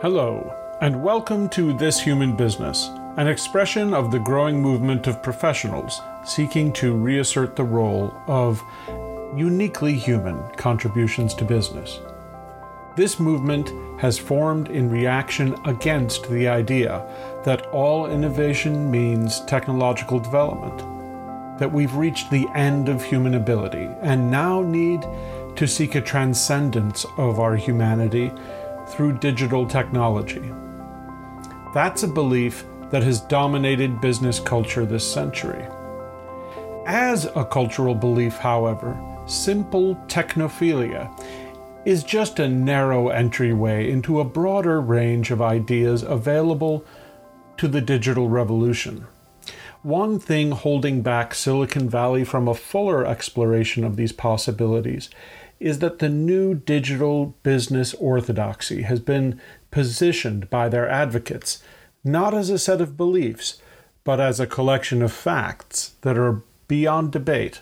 Hello, and welcome to This Human Business, an expression of the growing movement of professionals seeking to reassert the role of uniquely human contributions to business. This movement has formed in reaction against the idea that all innovation means technological development, that we've reached the end of human ability and now need to seek a transcendence of our humanity through digital technology. That's a belief that has dominated business culture this century. As a cultural belief, however, simple technophilia is just a narrow entryway into a broader range of ideas available to the digital revolution. One thing holding back Silicon Valley from a fuller exploration of these possibilities is that the new digital business orthodoxy has been positioned by their advocates not as a set of beliefs, but as a collection of facts that are beyond debate.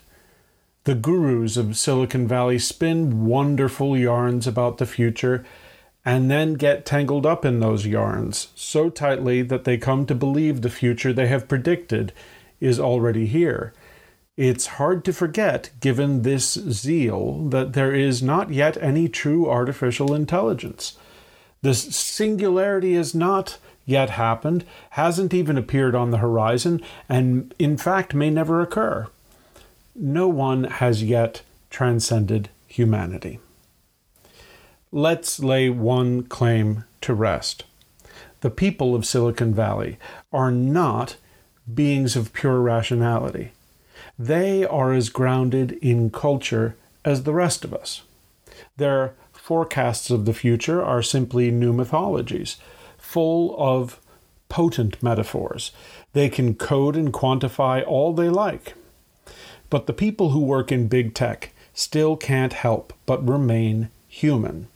The gurus of Silicon Valley spin wonderful yarns about the future and then get tangled up in those yarns so tightly that they come to believe the future they have predicted is already here. It's hard to forget, given this zeal, that there is not yet any true artificial intelligence. This singularity has not yet happened, hasn't even appeared on the horizon, and in fact may never occur. No one has yet transcended humanity. Let's lay one claim to rest. The people of Silicon Valley are not beings of pure rationality. They are as grounded in culture as the rest of us. Their forecasts of the future are simply new mythologies, full of potent metaphors. They can code and quantify all they like. But the people who work in big tech still can't help but remain human.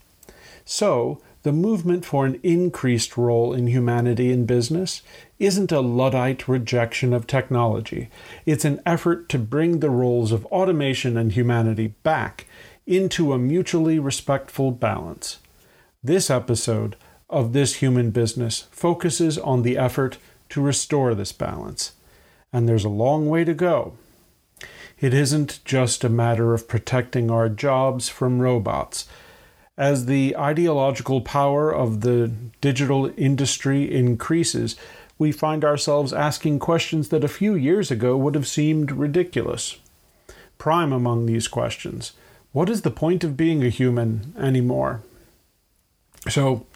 So, the movement for an increased role in humanity in business isn't a Luddite rejection of technology. It's an effort to bring the roles of automation and humanity back into a mutually respectful balance. This episode of This Human Business focuses on the effort to restore this balance. And there's a long way to go. It isn't just a matter of protecting our jobs from robots as the ideological power of the digital industry increases, we find ourselves asking questions that a few years ago would have seemed ridiculous. Prime among these questions what is the point of being a human anymore? So,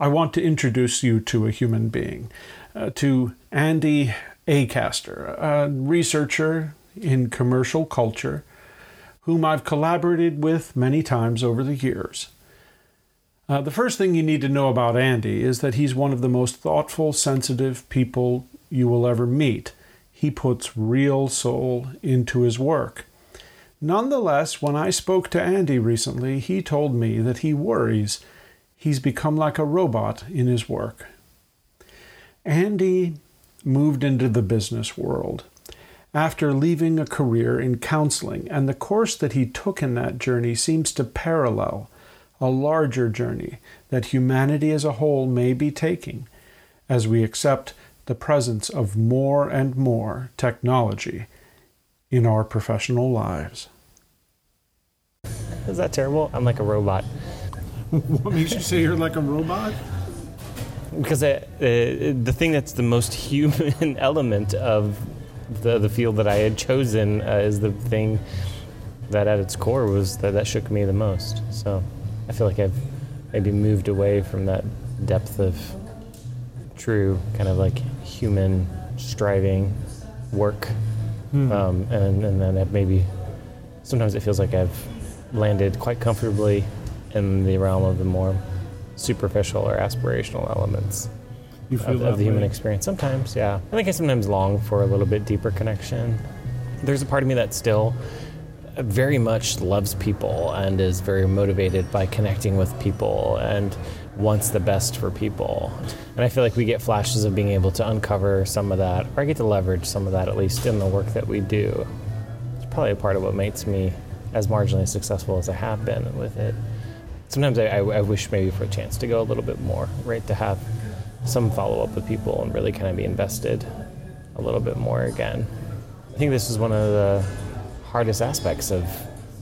I want to introduce you to a human being, uh, to Andy Acaster, a researcher in commercial culture whom I've collaborated with many times over the years. Uh, the first thing you need to know about Andy is that he's one of the most thoughtful, sensitive people you will ever meet. He puts real soul into his work. Nonetheless, when I spoke to Andy recently, he told me that he worries he's become like a robot in his work. Andy moved into the business world after leaving a career in counseling, and the course that he took in that journey seems to parallel a larger journey that humanity as a whole may be taking as we accept the presence of more and more technology in our professional lives. Is that terrible? I'm like a robot. what makes you say you're like a robot? Because it, uh, the thing that's the most human element of the, the field that I had chosen uh, is the thing that at its core was that, that shook me the most. So. I feel like I've maybe moved away from that depth of true kind of like human striving work. Hmm. Um, and, and then I've maybe sometimes it feels like I've landed quite comfortably in the realm of the more superficial or aspirational elements of, of, the human experience. Sometimes, yeah. I think I sometimes long for a little bit deeper connection. There's a part of me that still very much loves people and is very motivated by connecting with people and wants the best for people. And I feel like we get flashes of being able to uncover some of that, or I get to leverage some of that at least in the work that we do. It's probably a part of what makes me as marginally successful as I have been with it. sometimes I, I, wish maybe for a chance to go a little bit more, right? To have some follow up with people and really kind of be invested a little bit more again. I think this is one of the hardest aspects of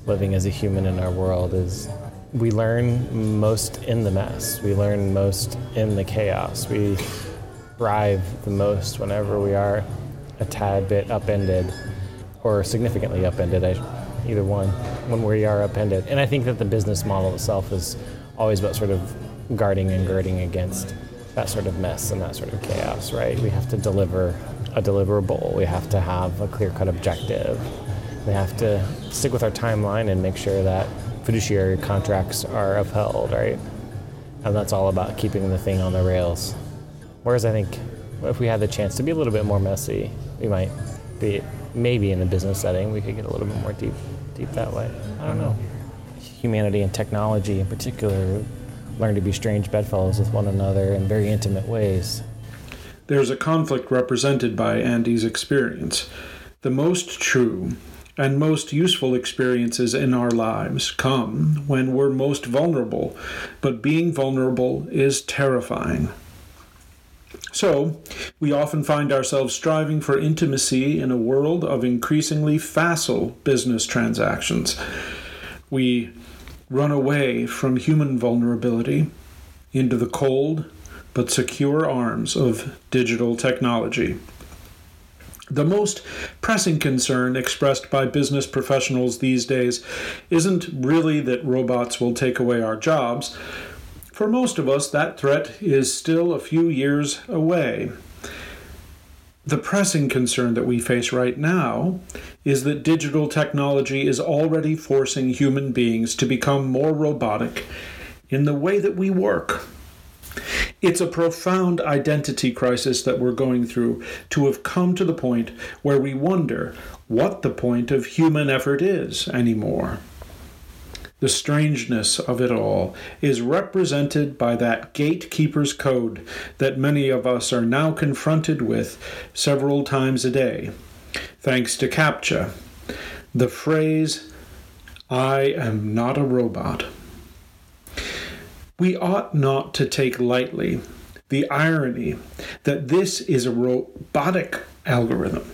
living as a human in our world is we learn most in the mess. We learn most in the chaos. We thrive the most whenever we are a tad bit upended or significantly upended. Either one, when we are upended. And I think that the business model itself is always about sort of guarding and girding against that sort of mess and that sort of chaos, right? We have to deliver a deliverable. We have to have a clear cut objective. We have to stick with our timeline and make sure that fiduciary contracts are upheld, right? And that's all about keeping the thing on the rails. Whereas I think if we had the chance to be a little bit more messy, we might be maybe in a business setting we could get a little bit more deep deep that way. I don't know. Humanity and technology in particular learn to be strange bedfellows with one another in very intimate ways. There's a conflict represented by Andy's experience. The most true and most useful experiences in our lives come when we're most vulnerable, but being vulnerable is terrifying. So, we often find ourselves striving for intimacy in a world of increasingly facile business transactions. We run away from human vulnerability into the cold but secure arms of digital technology. The most pressing concern expressed by business professionals these days isn't really that robots will take away our jobs, for most of us, that threat is still a few years away. The pressing concern that we face right now is that digital technology is already forcing human beings to become more robotic in the way that we work. It's a profound identity crisis that we're going through to have come to the point where we wonder what the point of human effort is anymore the strangeness of it all is represented by that gatekeeper's code that many of us are now confronted with several times a day, thanks to CAPTCHA. The phrase, I am not a robot. We ought not to take lightly the irony that this is a robotic algorithm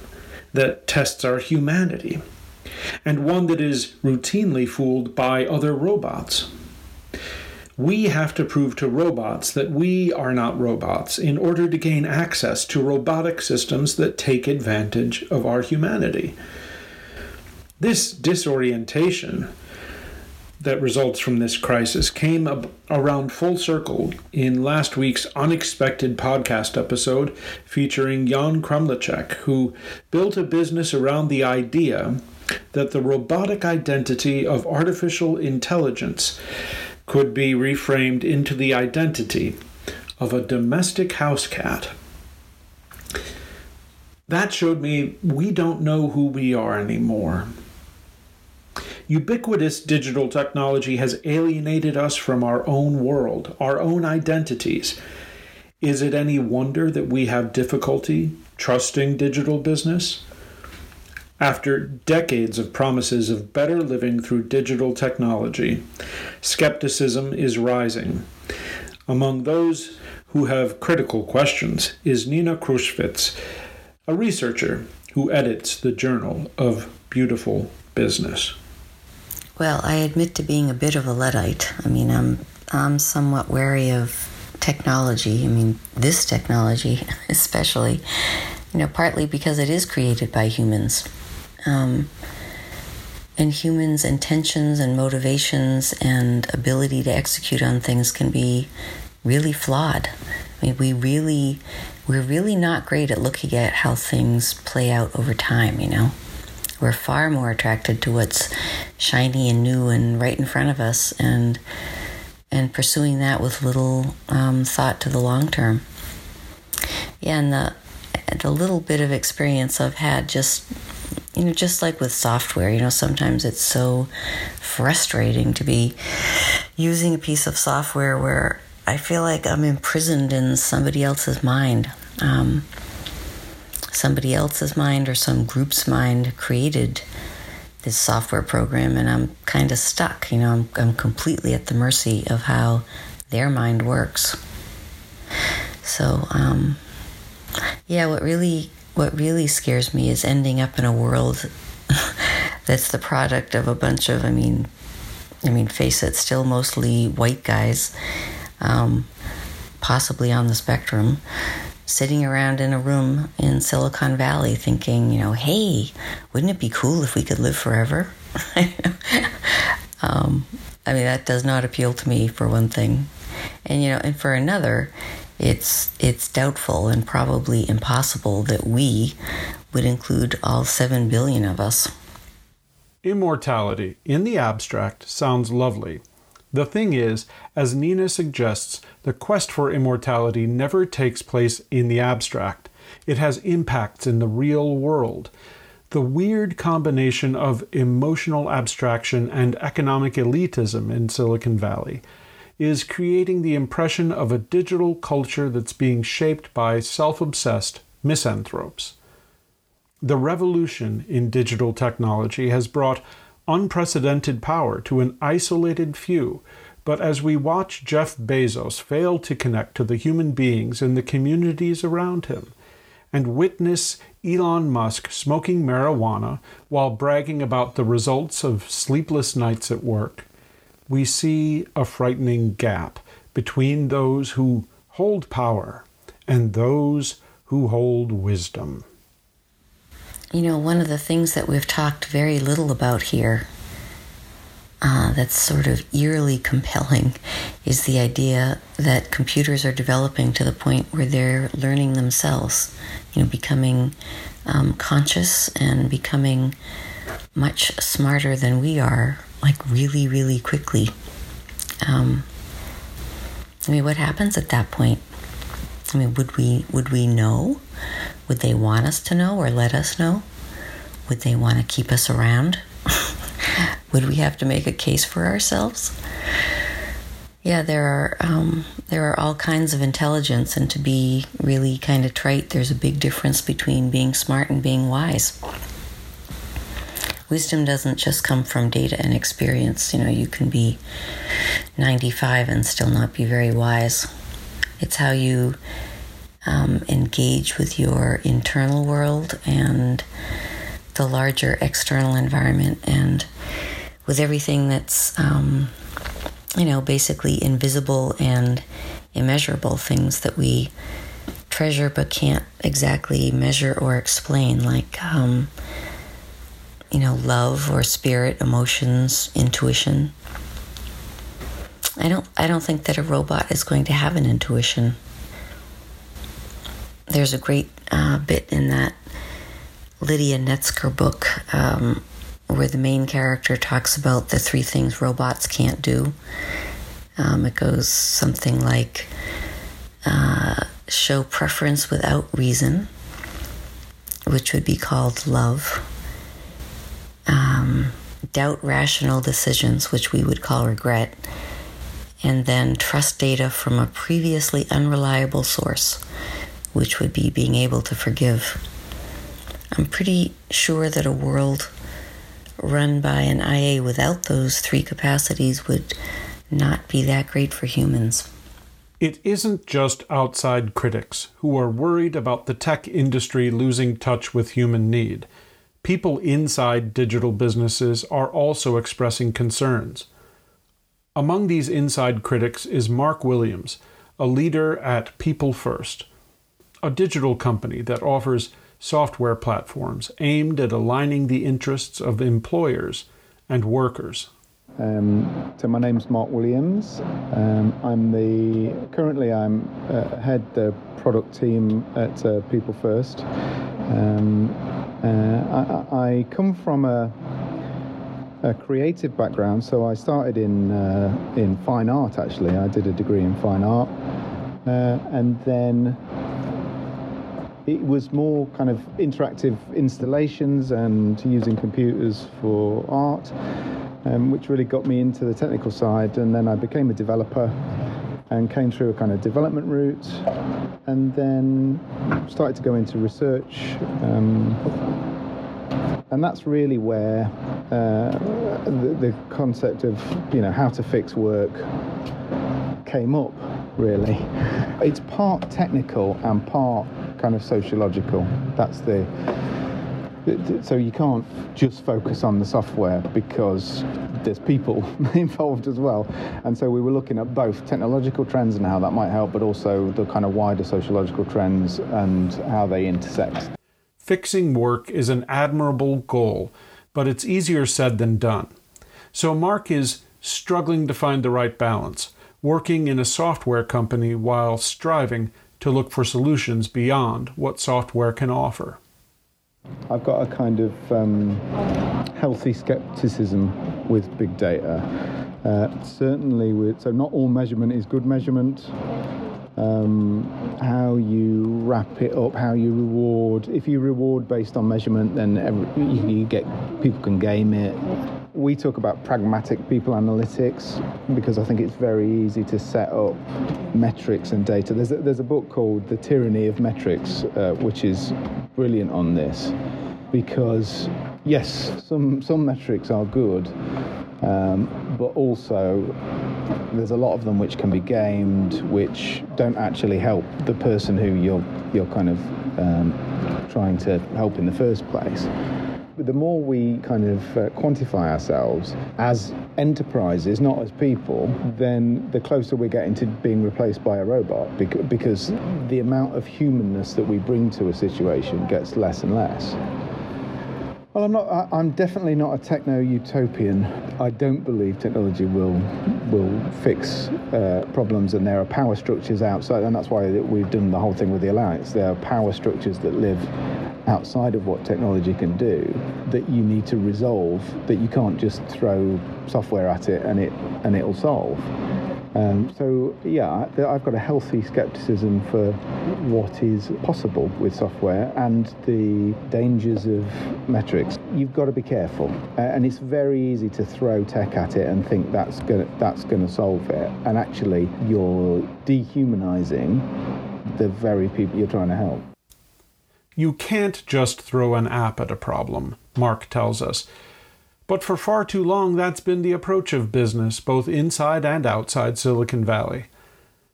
that tests our humanity and one that is routinely fooled by other robots. We have to prove to robots that we are not robots in order to gain access to robotic systems that take advantage of our humanity. This disorientation that results from this crisis came around full circle in last week's unexpected podcast episode featuring Jan Krumlicek, who built a business around the idea that the robotic identity of artificial intelligence could be reframed into the identity of a domestic house cat. That showed me we don't know who we are anymore. Ubiquitous digital technology has alienated us from our own world, our own identities. Is it any wonder that we have difficulty trusting digital business? After decades of promises of better living through digital technology, skepticism is rising. Among those who have critical questions is Nina Kruschwitz, a researcher who edits the Journal of Beautiful Business. Well, I admit to being a bit of a Luddite. I mean, I'm, I'm somewhat wary of technology. I mean, this technology, especially, you know, partly because it is created by humans um, and humans' intentions and motivations and ability to execute on things can be really flawed. I mean, we really, we're really not great at looking at how things play out over time, you know? We're far more attracted to what's shiny and new and right in front of us and and pursuing that with little um, thought to the long term. Yeah, and the the little bit of experience I've had just you know, just like with software, you know, sometimes it's so frustrating to be using a piece of software where I feel like I'm imprisoned in somebody else's mind. Um, somebody else's mind or some group's mind created this software program and I'm kind of stuck. You know, I'm, I'm completely at the mercy of how their mind works. So, um, yeah, what really what really scares me is ending up in a world that's the product of a bunch of, I mean, I mean, face it, still mostly white guys, um, possibly on the spectrum, sitting around in a room in Silicon Valley thinking, you know, hey, wouldn't it be cool if we could live forever? um, I mean, that does not appeal to me for one thing. And, you know, and for another, it's it's doubtful and probably impossible that we would include all 7 billion of us. Immortality, in the abstract, sounds lovely. The thing is, as Nina suggests, the quest for immortality never takes place in the abstract. It has impacts in the real world. The weird combination of emotional abstraction and economic elitism in Silicon Valley is creating the impression of a digital culture that's being shaped by self obsessed misanthropes. The revolution in digital technology has brought unprecedented power to an isolated few, but as we watch Jeff Bezos fail to connect to the human beings in the communities around him, and witness Elon Musk smoking marijuana while bragging about the results of sleepless nights at work, we see a frightening gap between those who hold power and those who hold wisdom. You know, one of the things that we've talked very little about here uh, that's sort of eerily compelling is the idea that computers are developing to the point where they're learning themselves, you know, becoming um, conscious and becoming much smarter than we are like really, really quickly. Um, I mean, what happens at that point? I mean, would we would we know? Would they want us to know or let us know? Would they want to keep us around? would we have to make a case for ourselves? Yeah, there are um, there are all kinds of intelligence, and to be really kind of trite, there's a big difference between being smart and being wise wisdom doesn't just come from data and experience. You know, you can be 95 and still not be very wise. It's how you um, engage with your internal world and the larger external environment and with everything that's, um, you know, basically invisible and immeasurable things that we treasure but can't exactly measure or explain, like. Um, you know, love or spirit, emotions, intuition. I don't I don't think that a robot is going to have an intuition. There's a great uh, bit in that Lydia Netzer book um, where the main character talks about the three things robots can't do. Um, it goes something like uh, show preference without reason, which would be called love. Um, doubt rational decisions, which we would call regret, and then trust data from a previously unreliable source, which would be being able to forgive. I'm pretty sure that a world run by an IA without those three capacities would not be that great for humans. It isn't just outside critics who are worried about the tech industry losing touch with human need people inside digital businesses are also expressing concerns. Among these inside critics is Mark Williams, a leader at People First, a digital company that offers software platforms aimed at aligning the interests of employers and workers. Um, so my name's Mark Williams. Um, I'm the currently I'm uh, head the product team at uh, People First. Um, uh, I, I, come from a, a, creative background, so I started in uh, in fine art. Actually, I did a degree in fine art, uh, and then it was more kind of interactive installations and using computers for art, um, which really got me into the technical side. And then I became a developer and came through a kind of development route and then started to go into research um, and that's really where uh, the, the concept of you know how to fix work came up. Really, it's part technical and part kind of sociological. That's the so you can't just focus on the software because there's people involved as well. And so we were looking at both technological trends and how that might help, but also the kind of wider sociological trends and how they intersect. Fixing work is an admirable goal, but it's easier said than done. So Mark is struggling to find the right balance, working in a software company while striving to look for solutions beyond what software can offer. I've got a kind of um, healthy skepticism with big data. Uh, certainly, with so not all measurement is good measurement. Um, how you wrap it up, how you reward. If you reward based on measurement, then every, you, you get people can game it we talk about pragmatic people analytics because I think it's very easy to set up metrics and data. There's a, there's a book called The Tyranny of Metrics, uh, which is brilliant on this because, yes, some, some metrics are good, um, but also there's a lot of them which can be gamed, which don't actually help the person who you're, you're kind of um, trying to help in the first place the more we kind of uh, quantify ourselves as enterprises, not as people, then the closer we're getting to being replaced by a robot because the amount of humanness that we bring to a situation gets less and less. Well, I'm not. I'm definitely not a techno utopian. I don't believe technology will will fix uh, problems, and there are power structures outside, and that's why we've done the whole thing with the alliance. There are power structures that live outside of what technology can do that you need to resolve that you can't just throw software at it and it and it'll solve um, so yeah I've got a healthy skepticism for what is possible with software and the dangers of metrics. You've got to be careful uh, and it's very easy to throw tech at it and think that's going that's going to solve it. And actually you're dehumanizing the very people you're trying to help. You can't just throw an app at a problem, Mark tells us. But for far too long, that's been the approach of business, both inside and outside Silicon Valley.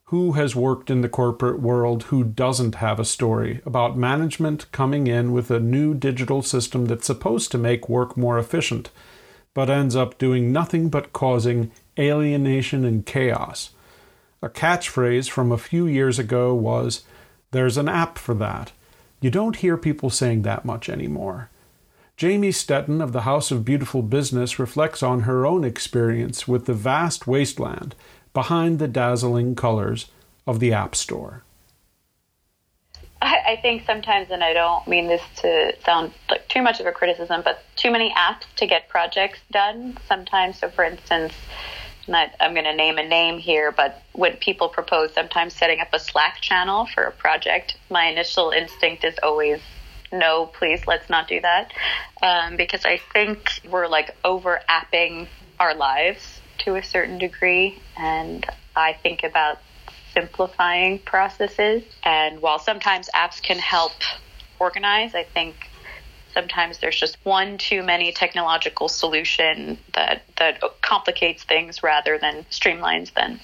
Who has worked in the corporate world who doesn't have a story about management coming in with a new digital system that's supposed to make work more efficient, but ends up doing nothing but causing alienation and chaos? A catchphrase from a few years ago was, There's an app for that. You don't hear people saying that much anymore. Jamie Stetton of the House of Beautiful Business reflects on her own experience with the vast wasteland behind the dazzling colors of the App Store. I, think sometimes, and I don't mean this to sound like too much of a criticism, but too many apps to get projects done sometimes. So, for instance, not, I'm going to name a name here, but when people propose sometimes setting up a Slack channel for a project, my initial instinct is always no, please, let's not do that. Um, because I think we're like over apping our lives to a certain degree. And I think about simplifying processes. And while sometimes apps can help organize, I think sometimes there's just one too many technological solution that that complicates things rather than streamlines them.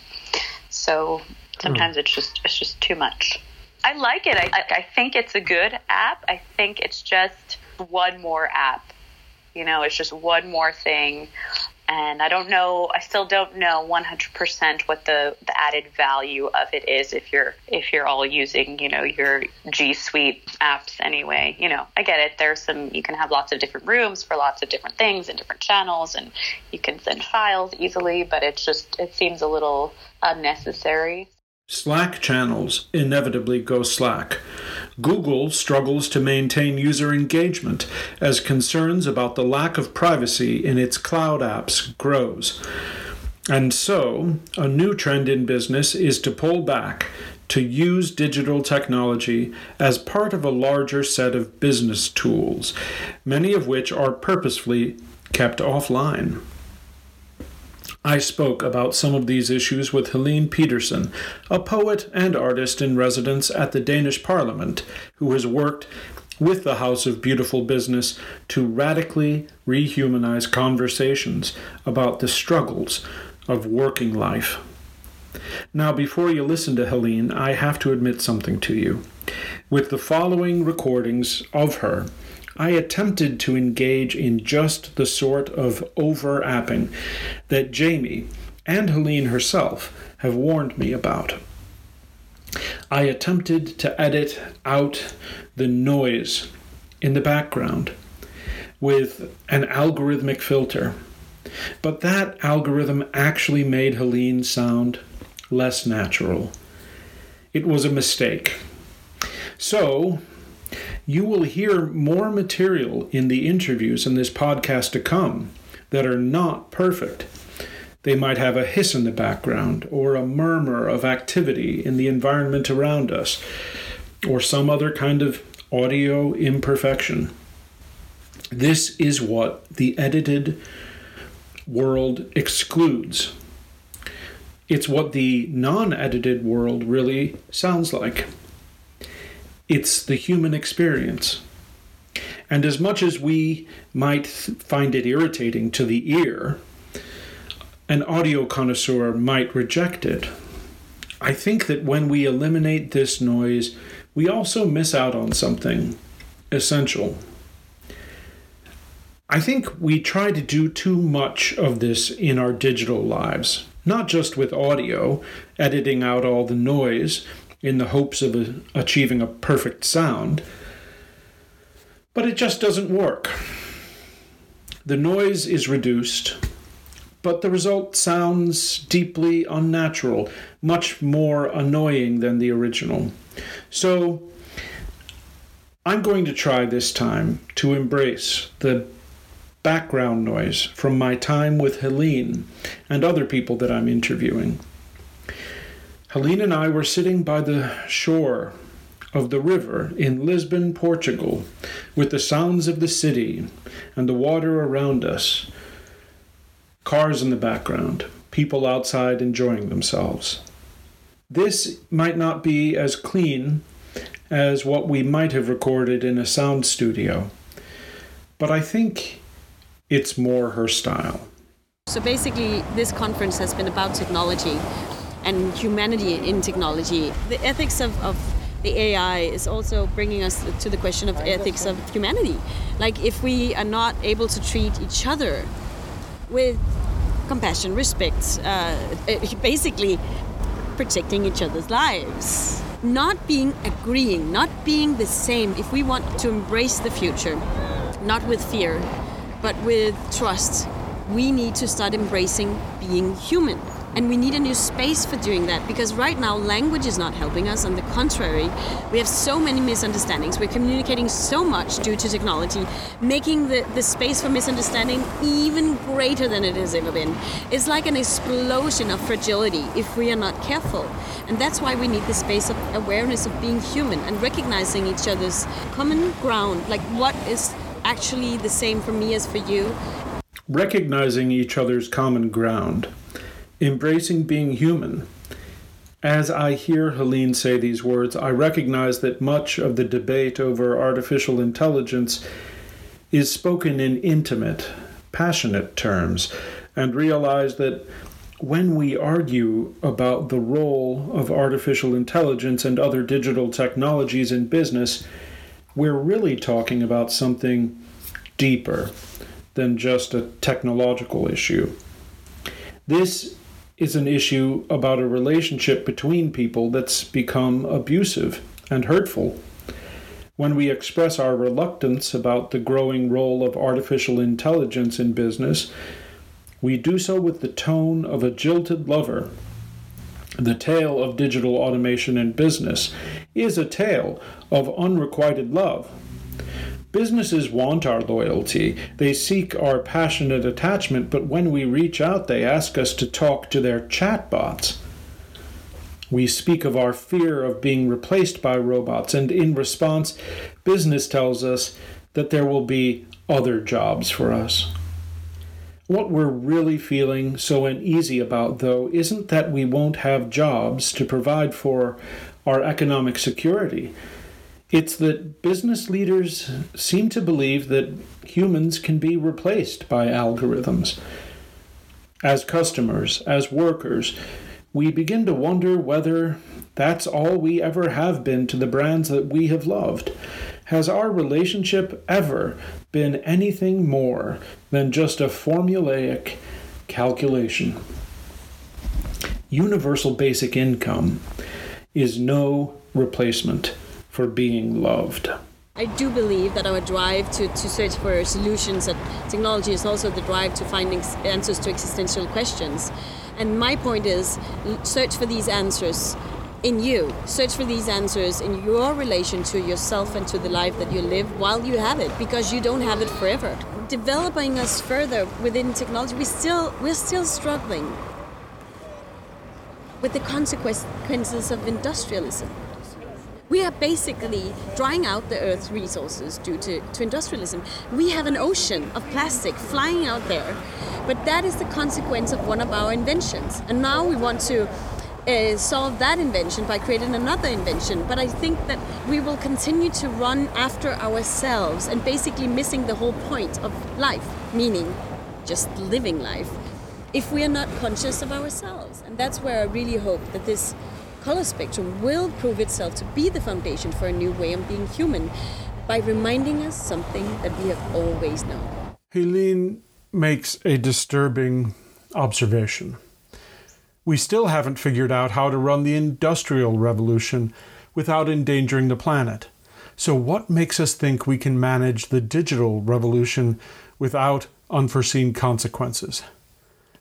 So sometimes mm. it's just it's just too much. I like it. I, I think it's a good app. I think it's just one more app. You know, it's just one more thing and I don't know. I still don't know 100% what the, the added value of it is if you're if you're all using you know your G Suite apps anyway. You know, I get it. There's some you can have lots of different rooms for lots of different things and different channels, and you can send files easily. But it's just it seems a little unnecessary. Slack channels inevitably go slack. Google struggles to maintain user engagement as concerns about the lack of privacy in its cloud apps grows. And so, a new trend in business is to pull back, to use digital technology as part of a larger set of business tools, many of which are purposefully kept offline. I spoke about some of these issues with Helene Petersen, a poet and artist in residence at the Danish Parliament, who has worked with the House of Beautiful Business to radically rehumanize conversations about the struggles of working life. Now, before you listen to Helene, I have to admit something to you. With the following recordings of her, I attempted to engage in just the sort of overapping that Jamie and Helene herself have warned me about. I attempted to edit out the noise in the background with an algorithmic filter. But that algorithm actually made Helene sound less natural. It was a mistake. So, you will hear more material in the interviews in this podcast to come that are not perfect. They might have a hiss in the background, or a murmur of activity in the environment around us, or some other kind of audio imperfection. This is what the edited world excludes. It's what the non edited world really sounds like. It's the human experience. And as much as we might find it irritating to the ear, an audio connoisseur might reject it. I think that when we eliminate this noise, we also miss out on something essential. I think we try to do too much of this in our digital lives, not just with audio, editing out all the noise in the hopes of a, achieving a perfect sound, but it just doesn't work. The noise is reduced, but the result sounds deeply unnatural, much more annoying than the original. So, I'm going to try this time to embrace the background noise from my time with Helene and other people that I'm interviewing. Helene and I were sitting by the shore of the river in Lisbon, Portugal, with the sounds of the city and the water around us, cars in the background, people outside enjoying themselves. This might not be as clean as what we might have recorded in a sound studio, but I think it's more her style. So basically, this conference has been about technology and humanity in technology. The ethics of, of the AI is also bringing us to the question of ethics of humanity. Like, if we are not able to treat each other with compassion, respect, uh, basically protecting each other's lives, not being agreeing, not being the same, if we want to embrace the future, not with fear, but with trust, we need to start embracing being human. And we need a new space for doing that because right now language is not helping us. On the contrary, we have so many misunderstandings. We're communicating so much due to technology, making the, the space for misunderstanding even greater than it has ever been. It's like an explosion of fragility if we are not careful. And that's why we need the space of awareness of being human and recognizing each other's common ground. Like, what is actually the same for me as for you? Recognizing each other's common ground embracing being human. As I hear Helene say these words, I recognize that much of the debate over artificial intelligence is spoken in intimate, passionate terms, and realize that when we argue about the role of artificial intelligence and other digital technologies in business, we're really talking about something deeper than just a technological issue. This is an issue about a relationship between people that's become abusive and hurtful. When we express our reluctance about the growing role of artificial intelligence in business, we do so with the tone of a jilted lover. The tale of digital automation in business is a tale of unrequited love. Businesses want our loyalty. They seek our passionate attachment, but when we reach out, they ask us to talk to their chatbots. We speak of our fear of being replaced by robots, and in response, business tells us that there will be other jobs for us. What we're really feeling so uneasy about, though, isn't that we won't have jobs to provide for our economic security It's that business leaders seem to believe that humans can be replaced by algorithms. As customers, as workers, we begin to wonder whether that's all we ever have been to the brands that we have loved. Has our relationship ever been anything more than just a formulaic calculation? Universal basic income is no replacement for being loved. I do believe that our drive to, to search for solutions and technology is also the drive to finding answers to existential questions. And my point is search for these answers in you. Search for these answers in your relation to yourself and to the life that you live while you have it, because you don't have it forever. Developing us further within technology, we still we're still struggling with the consequences of industrialism we are basically drying out the Earth's resources due to, to industrialism. We have an ocean of plastic flying out there, but that is the consequence of one of our inventions. And now we want to uh, solve that invention by creating another invention. But I think that we will continue to run after ourselves and basically missing the whole point of life, meaning just living life, if we are not conscious of ourselves. And that's where I really hope that this color spectrum will prove itself to be the foundation for a new way of being human by reminding us something that we have always known. Helene makes a disturbing observation. We still haven't figured out how to run the industrial revolution without endangering the planet. So, what makes us think we can manage the digital revolution without unforeseen consequences?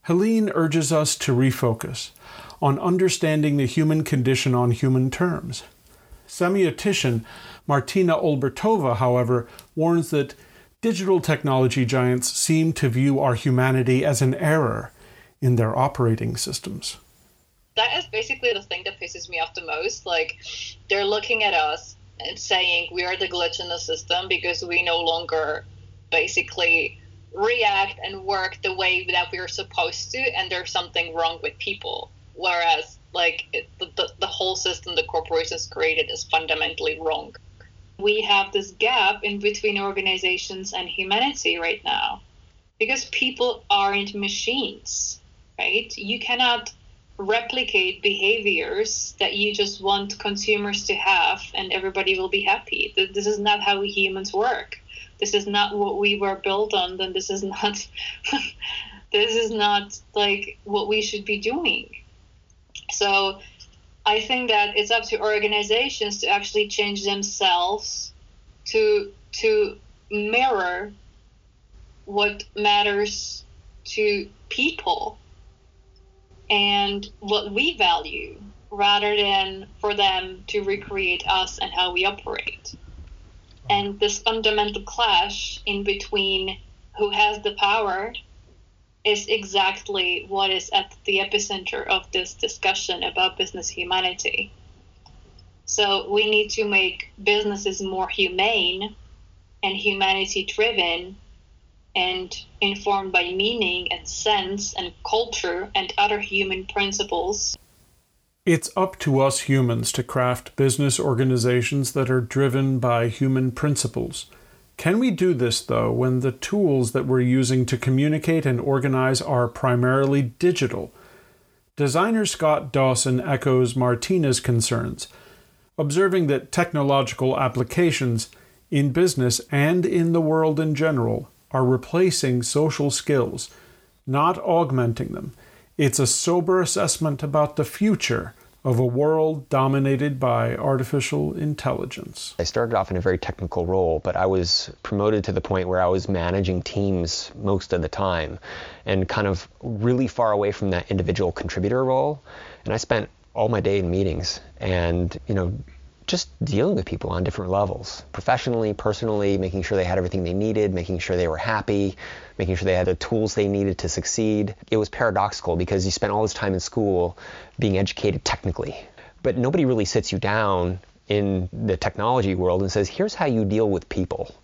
Helene urges us to refocus on understanding the human condition on human terms. Semiotician Martina Olbertova, however, warns that digital technology giants seem to view our humanity as an error in their operating systems. That is basically the thing that pisses me off the most. Like, they're looking at us and saying we are the glitch in the system because we no longer basically react and work the way that we're supposed to, and there's something wrong with people whereas like it, the, the whole system the corporations created is fundamentally wrong. We have this gap in between organizations and humanity right now. Because people aren't machines right? You cannot replicate behaviors that you just want consumers to have and everybody will be happy. This is not how humans work. This is not what we were built on then this is not this is not like what we should be doing so I think that it's up to organizations to actually change themselves to to mirror what matters to people and what we value rather than for them to recreate us and how we operate. And this fundamental clash in between who has the power is exactly what is at the epicenter of this discussion about business humanity. So we need to make businesses more humane and humanity driven and informed by meaning and sense and culture and other human principles. It's up to us humans to craft business organizations that are driven by human principles can we do this, though, when the tools that we're using to communicate and organize are primarily digital? Designer Scott Dawson echoes Martina's concerns, observing that technological applications in business and in the world in general are replacing social skills, not augmenting them. It's a sober assessment about the future of a world dominated by artificial intelligence. I started off in a very technical role, but I was promoted to the point where I was managing teams most of the time and kind of really far away from that individual contributor role. And I spent all my day in meetings and, you know, just dealing with people on different levels professionally, personally, making sure they had everything they needed, making sure they were happy, making sure they had the tools they needed to succeed. It was paradoxical because you spent all this time in school being educated technically, but nobody really sits you down in the technology world and says, here's how you deal with people.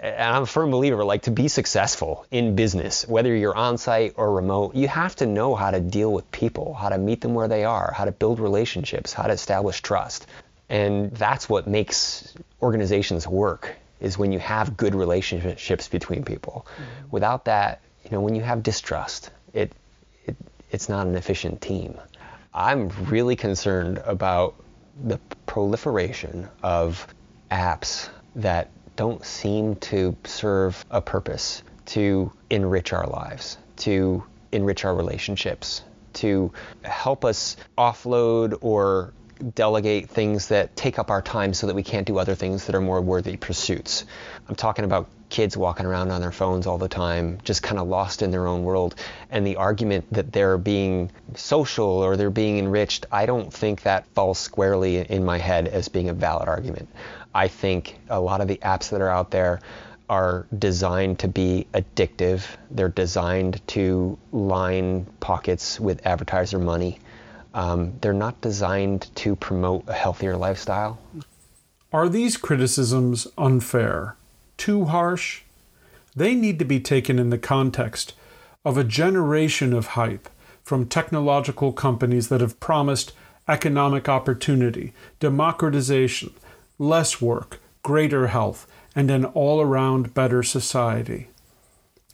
And I'm a firm believer, like to be successful in business, whether you're on site or remote, you have to know how to deal with people, how to meet them where they are, how to build relationships, how to establish trust. And that's what makes organizations work is when you have good relationships between people. Mm-hmm. Without that, you know, when you have distrust, it, it it's not an efficient team. I'm really concerned about the proliferation of apps that don't seem to serve a purpose to enrich our lives, to enrich our relationships, to help us offload or delegate things that take up our time so that we can't do other things that are more worthy pursuits. I'm talking about kids walking around on their phones all the time, just kind of lost in their own world. And the argument that they're being social or they're being enriched, I don't think that falls squarely in my head as being a valid argument. I think a lot of the apps that are out there are designed to be addictive. They're designed to line pockets with advertiser money. Um, they're not designed to promote a healthier lifestyle. Are these criticisms unfair? Too harsh? They need to be taken in the context of a generation of hype from technological companies that have promised economic opportunity, democratization, less work, greater health, and an all around better society.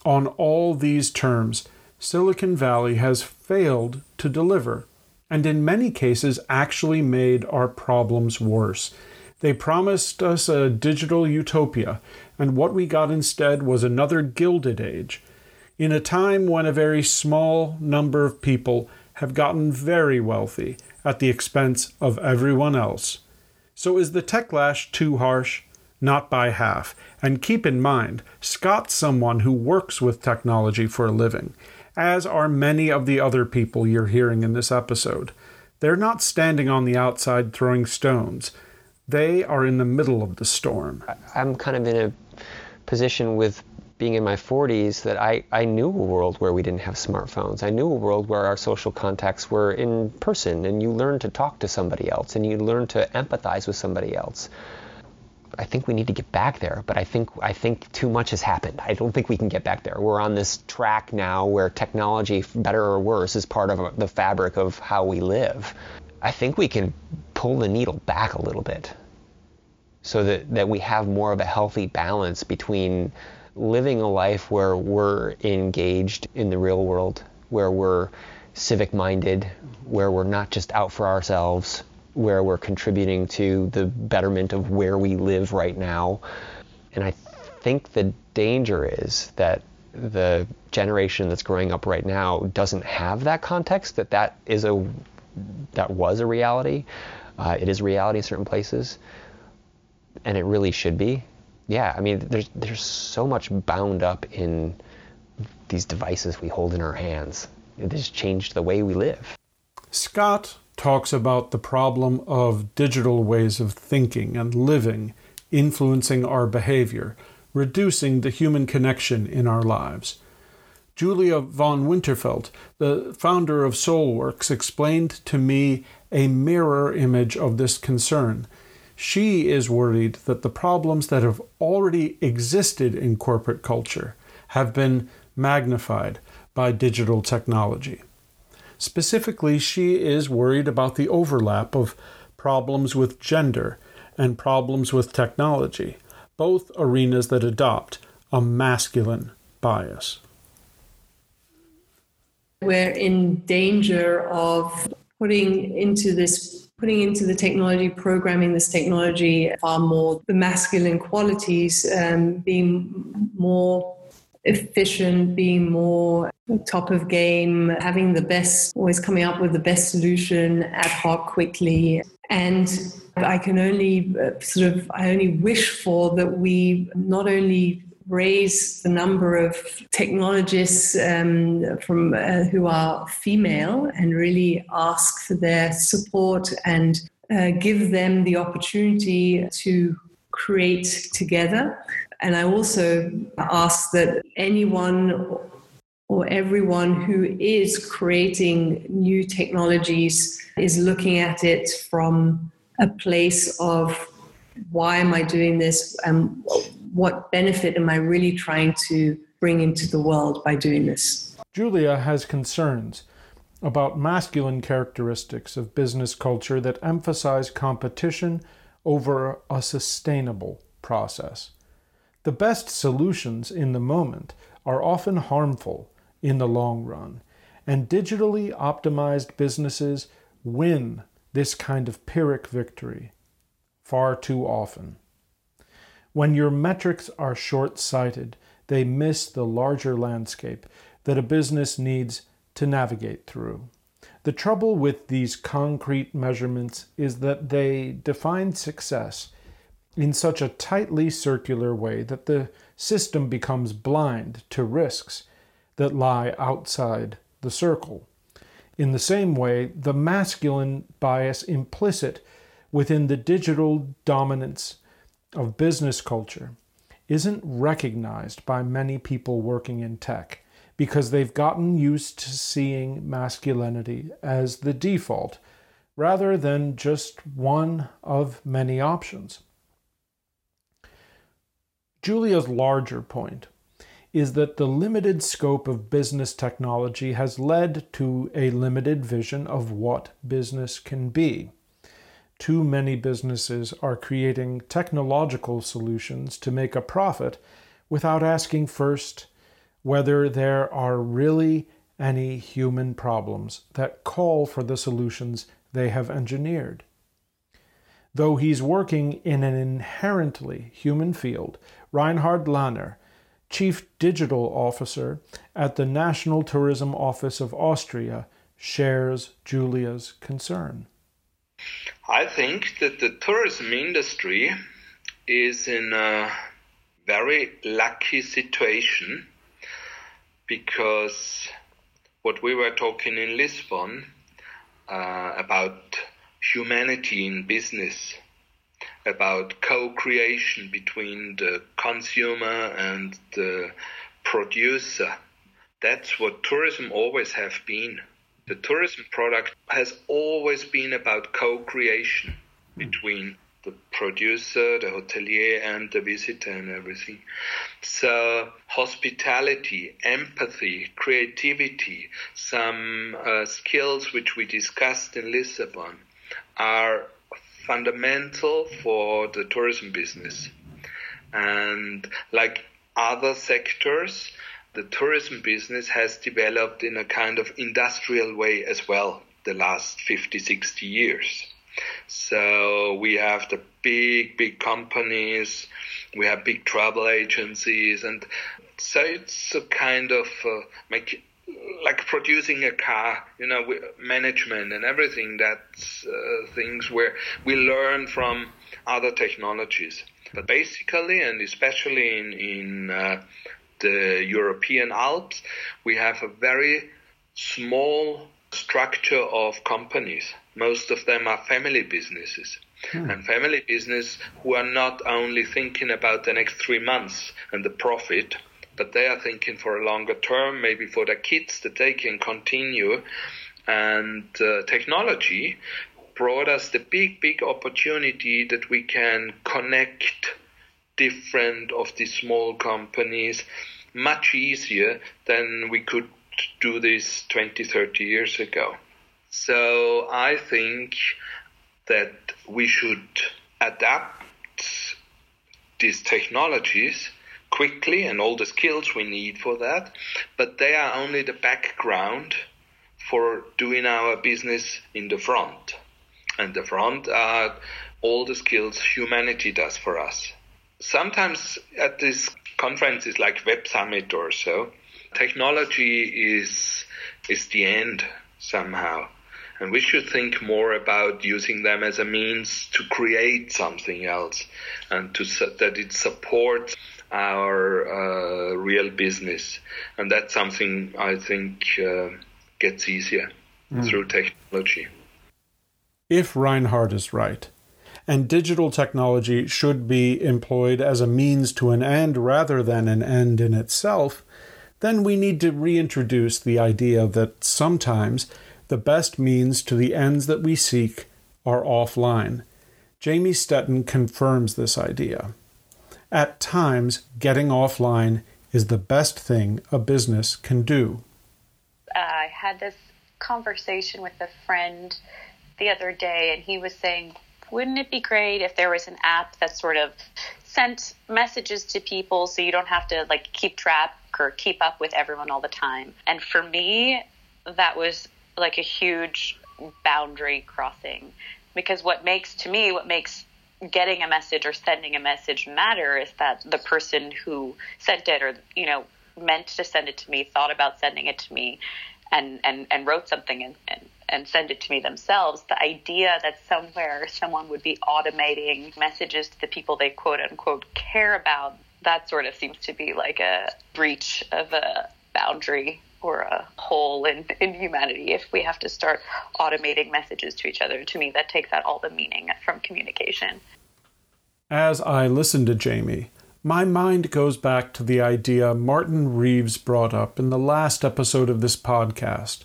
On all these terms, Silicon Valley has failed to deliver, and in many cases actually made our problems worse. They promised us a digital utopia, and what we got instead was another Gilded Age, in a time when a very small number of people have gotten very wealthy at the expense of everyone else. So is the techlash too harsh? not by half. And keep in mind, Scott's someone who works with technology for a living, as are many of the other people you're hearing in this episode. They're not standing on the outside throwing stones. They are in the middle of the storm. I'm kind of in a position with being in my 40s that I, I knew a world where we didn't have smartphones. I knew a world where our social contacts were in person and you learned to talk to somebody else and you learned to empathize with somebody else. I think we need to get back there, but I think I think too much has happened. I don't think we can get back there. We're on this track now where technology, better or worse, is part of the fabric of how we live. I think we can pull the needle back a little bit so that, that we have more of a healthy balance between living a life where we're engaged in the real world, where we're civic minded, where we're not just out for ourselves, where we're contributing to the betterment of where we live right now. And I think the danger is that the generation that's growing up right now doesn't have that context that that is a that was a reality. Uh, it is reality in certain places, and it really should be. Yeah, I mean, there's there's so much bound up in these devices we hold in our hands. It has changed the way we live. Scott talks about the problem of digital ways of thinking and living influencing our behavior, reducing the human connection in our lives. Julia von Winterfeld, the founder of Soulworks, explained to me a mirror image of this concern. She is worried that the problems that have already existed in corporate culture have been magnified by digital technology. Specifically, she is worried about the overlap of problems with gender and problems with technology, both arenas that adopt a masculine bias. We're in danger of putting into this putting into the technology, programming this technology far more the masculine qualities, um, being more efficient, being more top of game, having the best, always coming up with the best solution ad hoc quickly. And I can only uh, sort of, I only wish for that we not only raise the number of technologists um, from uh, who are female and really ask for their support and uh, give them the opportunity to create together and I also ask that anyone or everyone who is creating new technologies is looking at it from a place of why am I doing this and what benefit am I really trying to bring into the world by doing this? Julia has concerns about masculine characteristics of business culture that emphasize competition over a sustainable process. The best solutions in the moment are often harmful in the long run, and digitally optimized businesses win this kind of Pyrrhic victory far too often. When your metrics are short sighted, they miss the larger landscape that a business needs to navigate through. The trouble with these concrete measurements is that they define success in such a tightly circular way that the system becomes blind to risks that lie outside the circle. In the same way, the masculine bias implicit within the digital dominance of business culture isn't recognized by many people working in tech because they've gotten used to seeing masculinity as the default rather than just one of many options. Julia's larger point is that the limited scope of business technology has led to a limited vision of what business can be. Too many businesses are creating technological solutions to make a profit without asking first whether there are really any human problems that call for the solutions they have engineered. Though he's working in an inherently human field, Reinhard Lanner, Chief Digital Officer at the National Tourism Office of Austria, shares Julia's concern. I think that the tourism industry is in a very lucky situation because what we were talking in Lisbon uh, about humanity in business, about co-creation between the consumer and the producer. That's what tourism always have been. The tourism product has always been about co-creation between the producer, the hotelier, and the visitor, and everything. So, hospitality, empathy, creativity, some uh, skills which we discussed in Lisbon are fundamental for the tourism business. And like other sectors, the tourism business has developed in a kind of industrial way as well the last 50, 60 years. So we have the big, big companies, we have big travel agencies, and so it's a kind of uh, like producing a car, you know, management and everything. That's uh, things where we learn from other technologies. But basically, and especially in in uh, the European Alps, we have a very small structure of companies. Most of them are family businesses. Hmm. And family business who are not only thinking about the next three months and the profit, but they are thinking for a longer term, maybe for their kids that they can continue. And uh, technology brought us the big, big opportunity that we can connect different of these small companies much easier than we could do this 20, 30 years ago. So I think that we should adapt these technologies quickly and all the skills we need for that, but they are only the background for doing our business in the front. And the front are all the skills humanity does for us. Sometimes at these conferences like Web Summit or so, technology is is the end somehow. And we should think more about using them as a means to create something else and to that it supports our uh, real business. And that's something I think uh, gets easier mm. through technology. If Reinhard is right, and digital technology should be employed as a means to an end rather than an end in itself, then we need to reintroduce the idea that sometimes the best means to the ends that we seek are offline. Jamie Stetton confirms this idea. At times, getting offline is the best thing a business can do. I had this conversation with a friend the other day, and he was saying, wouldn't it be great if there was an app that sort of sent messages to people so you don't have to like keep track or keep up with everyone all the time? And for me, that was like a huge boundary crossing because what makes to me what makes getting a message or sending a message matter is that the person who sent it or you know meant to send it to me thought about sending it to me and and and wrote something and and, and send it to me themselves the idea that somewhere someone would be automating messages to the people they quote unquote care about that sort of seems to be like a breach of a boundary or a hole in, in humanity if we have to start automating messages to each other. To me, that takes out all the meaning from communication. As I listen to Jamie, my mind goes back to the idea Martin Reeves brought up in the last episode of this podcast.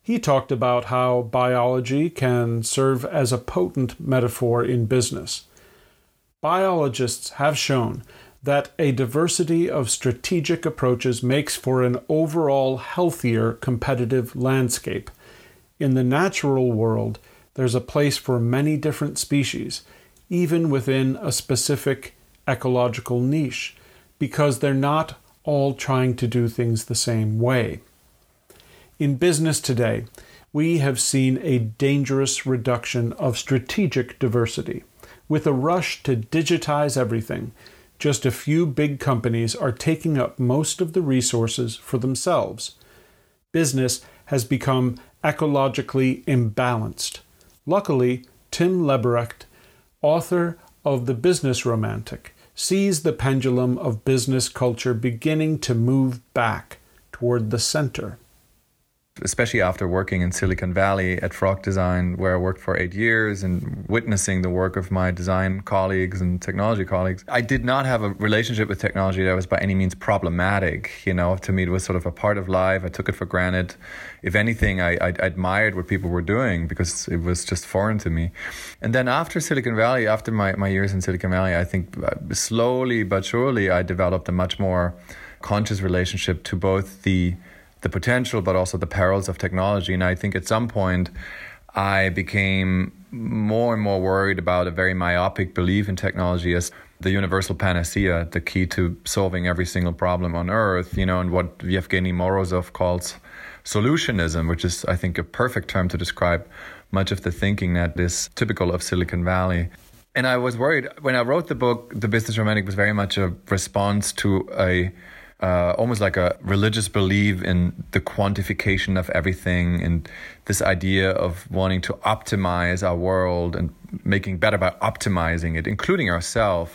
He talked about how biology can serve as a potent metaphor in business. Biologists have shown that a diversity of strategic approaches makes for an overall healthier competitive landscape. In the natural world, there's a place for many different species, even within a specific ecological niche, because they're not all trying to do things the same way. In business today, we have seen a dangerous reduction of strategic diversity. With a rush to digitize everything, just a few big companies are taking up most of the resources for themselves. Business has become ecologically imbalanced. Luckily, Tim Leberecht, author of The Business Romantic, sees the pendulum of business culture beginning to move back toward the center especially after working in Silicon Valley at Frog Design, where I worked for eight years and witnessing the work of my design colleagues and technology colleagues, I did not have a relationship with technology that was by any means problematic. You know, to me, it was sort of a part of life. I took it for granted. If anything, I, I admired what people were doing because it was just foreign to me. And then after Silicon Valley, after my, my years in Silicon Valley, I think uh, slowly but surely I developed a much more conscious relationship to both the the potential, but also the perils of technology. And I think at some point, I became more and more worried about a very myopic belief in technology as the universal panacea, the key to solving every single problem on earth, you know, and what Yevgeny Morozov calls solutionism, which is, I think, a perfect term to describe much of the thinking that is typical of Silicon Valley. And I was worried when I wrote the book, The Business Romantic was very much a response to a uh, almost like a religious belief in the quantification of everything and this idea of wanting to optimize our world and making better by optimizing it, including ourselves,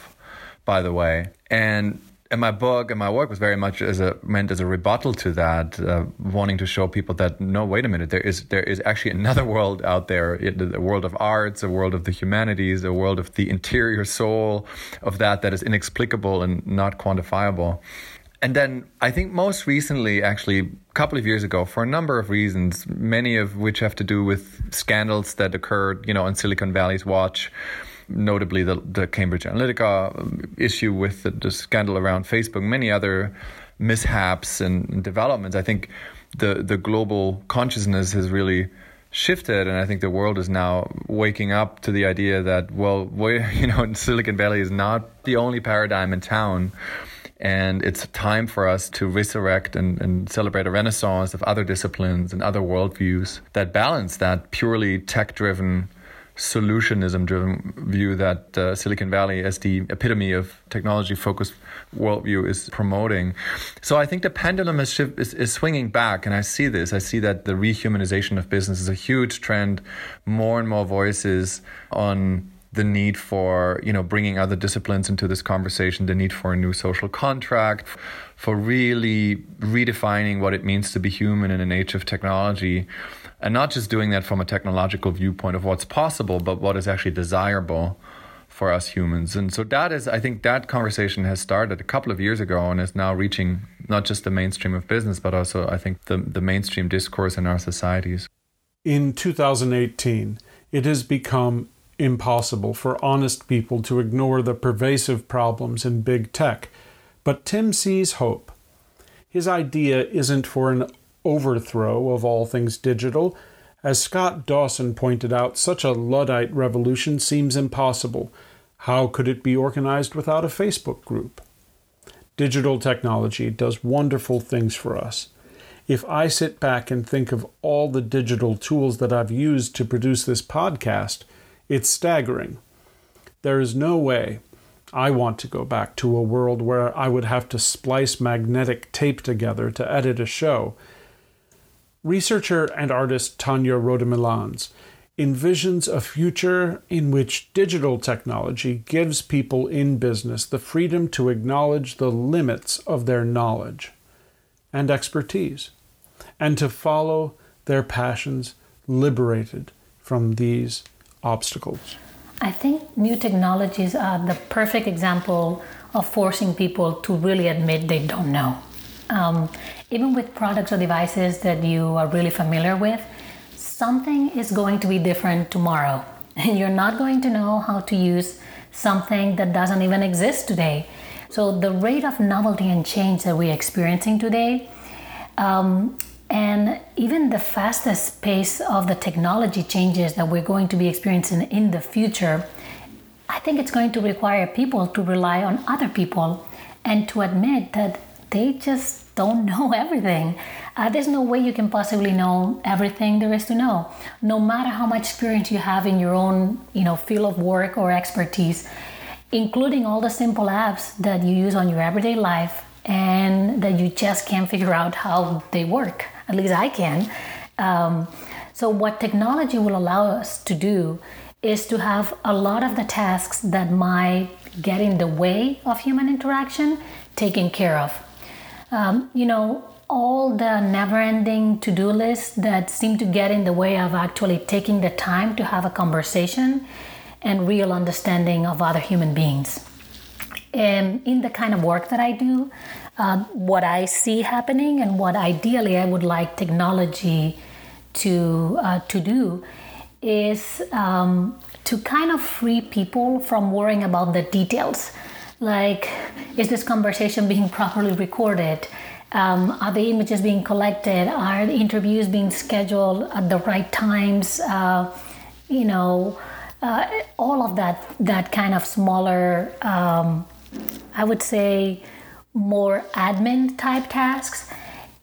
by the way. And and my book and my work was very much as a meant as a rebuttal to that, uh, wanting to show people that no, wait a minute, there is there is actually another world out there, a world of arts, a world of the humanities, a world of the interior soul of that that is inexplicable and not quantifiable and then I think most recently, actually, a couple of years ago, for a number of reasons, many of which have to do with scandals that occurred, you know, on Silicon Valley's watch, notably the, the Cambridge Analytica issue with the, the scandal around Facebook, many other mishaps and, and developments. I think the the global consciousness has really shifted and i think the world is now waking up to the idea that well we, you know silicon valley is not the only paradigm in town and it's time for us to resurrect and, and celebrate a renaissance of other disciplines and other worldviews that balance that purely tech driven solutionism driven view that uh, Silicon Valley, as the epitome of technology focused worldview, is promoting. So I think the pendulum is, shift, is, is, swinging back, and I see this. I see that the rehumanization of business is a huge trend. More and more voices on the need for you know bringing other disciplines into this conversation, the need for a new social contract, for really redefining what it means to be human in an age of technology, and not just doing that from a technological viewpoint of what's possible, but what is actually desirable for us humans. And so that is, I think, that conversation has started a couple of years ago and is now reaching not just the mainstream of business, but also I think the the mainstream discourse in our societies. In 2018, it has become impossible for honest people to ignore the pervasive problems in big tech. But Tim sees hope. His idea isn't for an overthrow of all things digital. As Scott Dawson pointed out, such a Luddite revolution seems impossible. How could it be organized without a Facebook group? Digital technology does wonderful things for us. If I sit back and think of all the digital tools that I've used to produce this podcast, it's staggering. There is no way I want to go back to a world where I would have to splice magnetic tape together to edit a show. Researcher and artist Tanya Rothe-Milans envisions a future in which digital technology gives people in business the freedom to acknowledge the limits of their knowledge and expertise and to follow their passions liberated from these obstacles. I think new technologies are the perfect example of forcing people to really admit they don't know. Um, even with products or devices that you are really familiar with, something is going to be different tomorrow. And you're not going to know how to use something that doesn't even exist today. So, the rate of novelty and change that we're experiencing today um, and even the fastest pace of the technology changes that we're going to be experiencing in the future, I think it's going to require people to rely on other people and to admit that they just don't know everything. Uh, there's no way you can possibly know everything there is to know. No matter how much experience you have in your own, you know, field of work or expertise, including all the simple apps that you use on your everyday life and that you just can't figure out how they work. At least I can. Um, so, what technology will allow us to do is to have a lot of the tasks that might get in the way of human interaction taken care of. Um, you know, all the never ending to do lists that seem to get in the way of actually taking the time to have a conversation and real understanding of other human beings. And in the kind of work that I do, uh, what I see happening and what ideally I would like technology to uh, to do is um, to kind of free people from worrying about the details. Like, is this conversation being properly recorded? Um, are the images being collected? Are the interviews being scheduled at the right times? Uh, you know, uh, all of that that kind of smaller, um, I would say, more admin type tasks.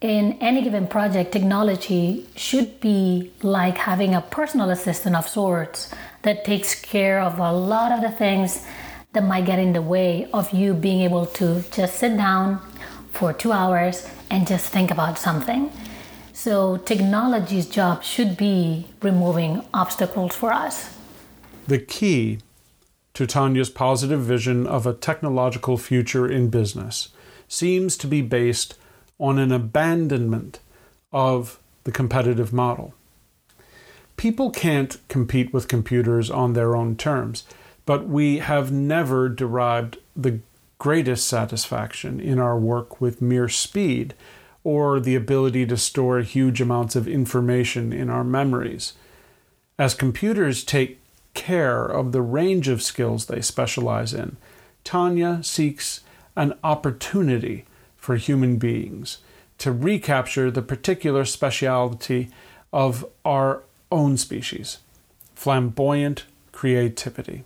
In any given project, technology should be like having a personal assistant of sorts that takes care of a lot of the things that might get in the way of you being able to just sit down for two hours and just think about something. So, technology's job should be removing obstacles for us. The key to Tanya's positive vision of a technological future in business seems to be based on an abandonment of the competitive model. People can't compete with computers on their own terms, but we have never derived the greatest satisfaction in our work with mere speed or the ability to store huge amounts of information in our memories. As computers take care of the range of skills they specialize in, Tanya seeks an opportunity for human beings to recapture the particular speciality of our own species flamboyant creativity.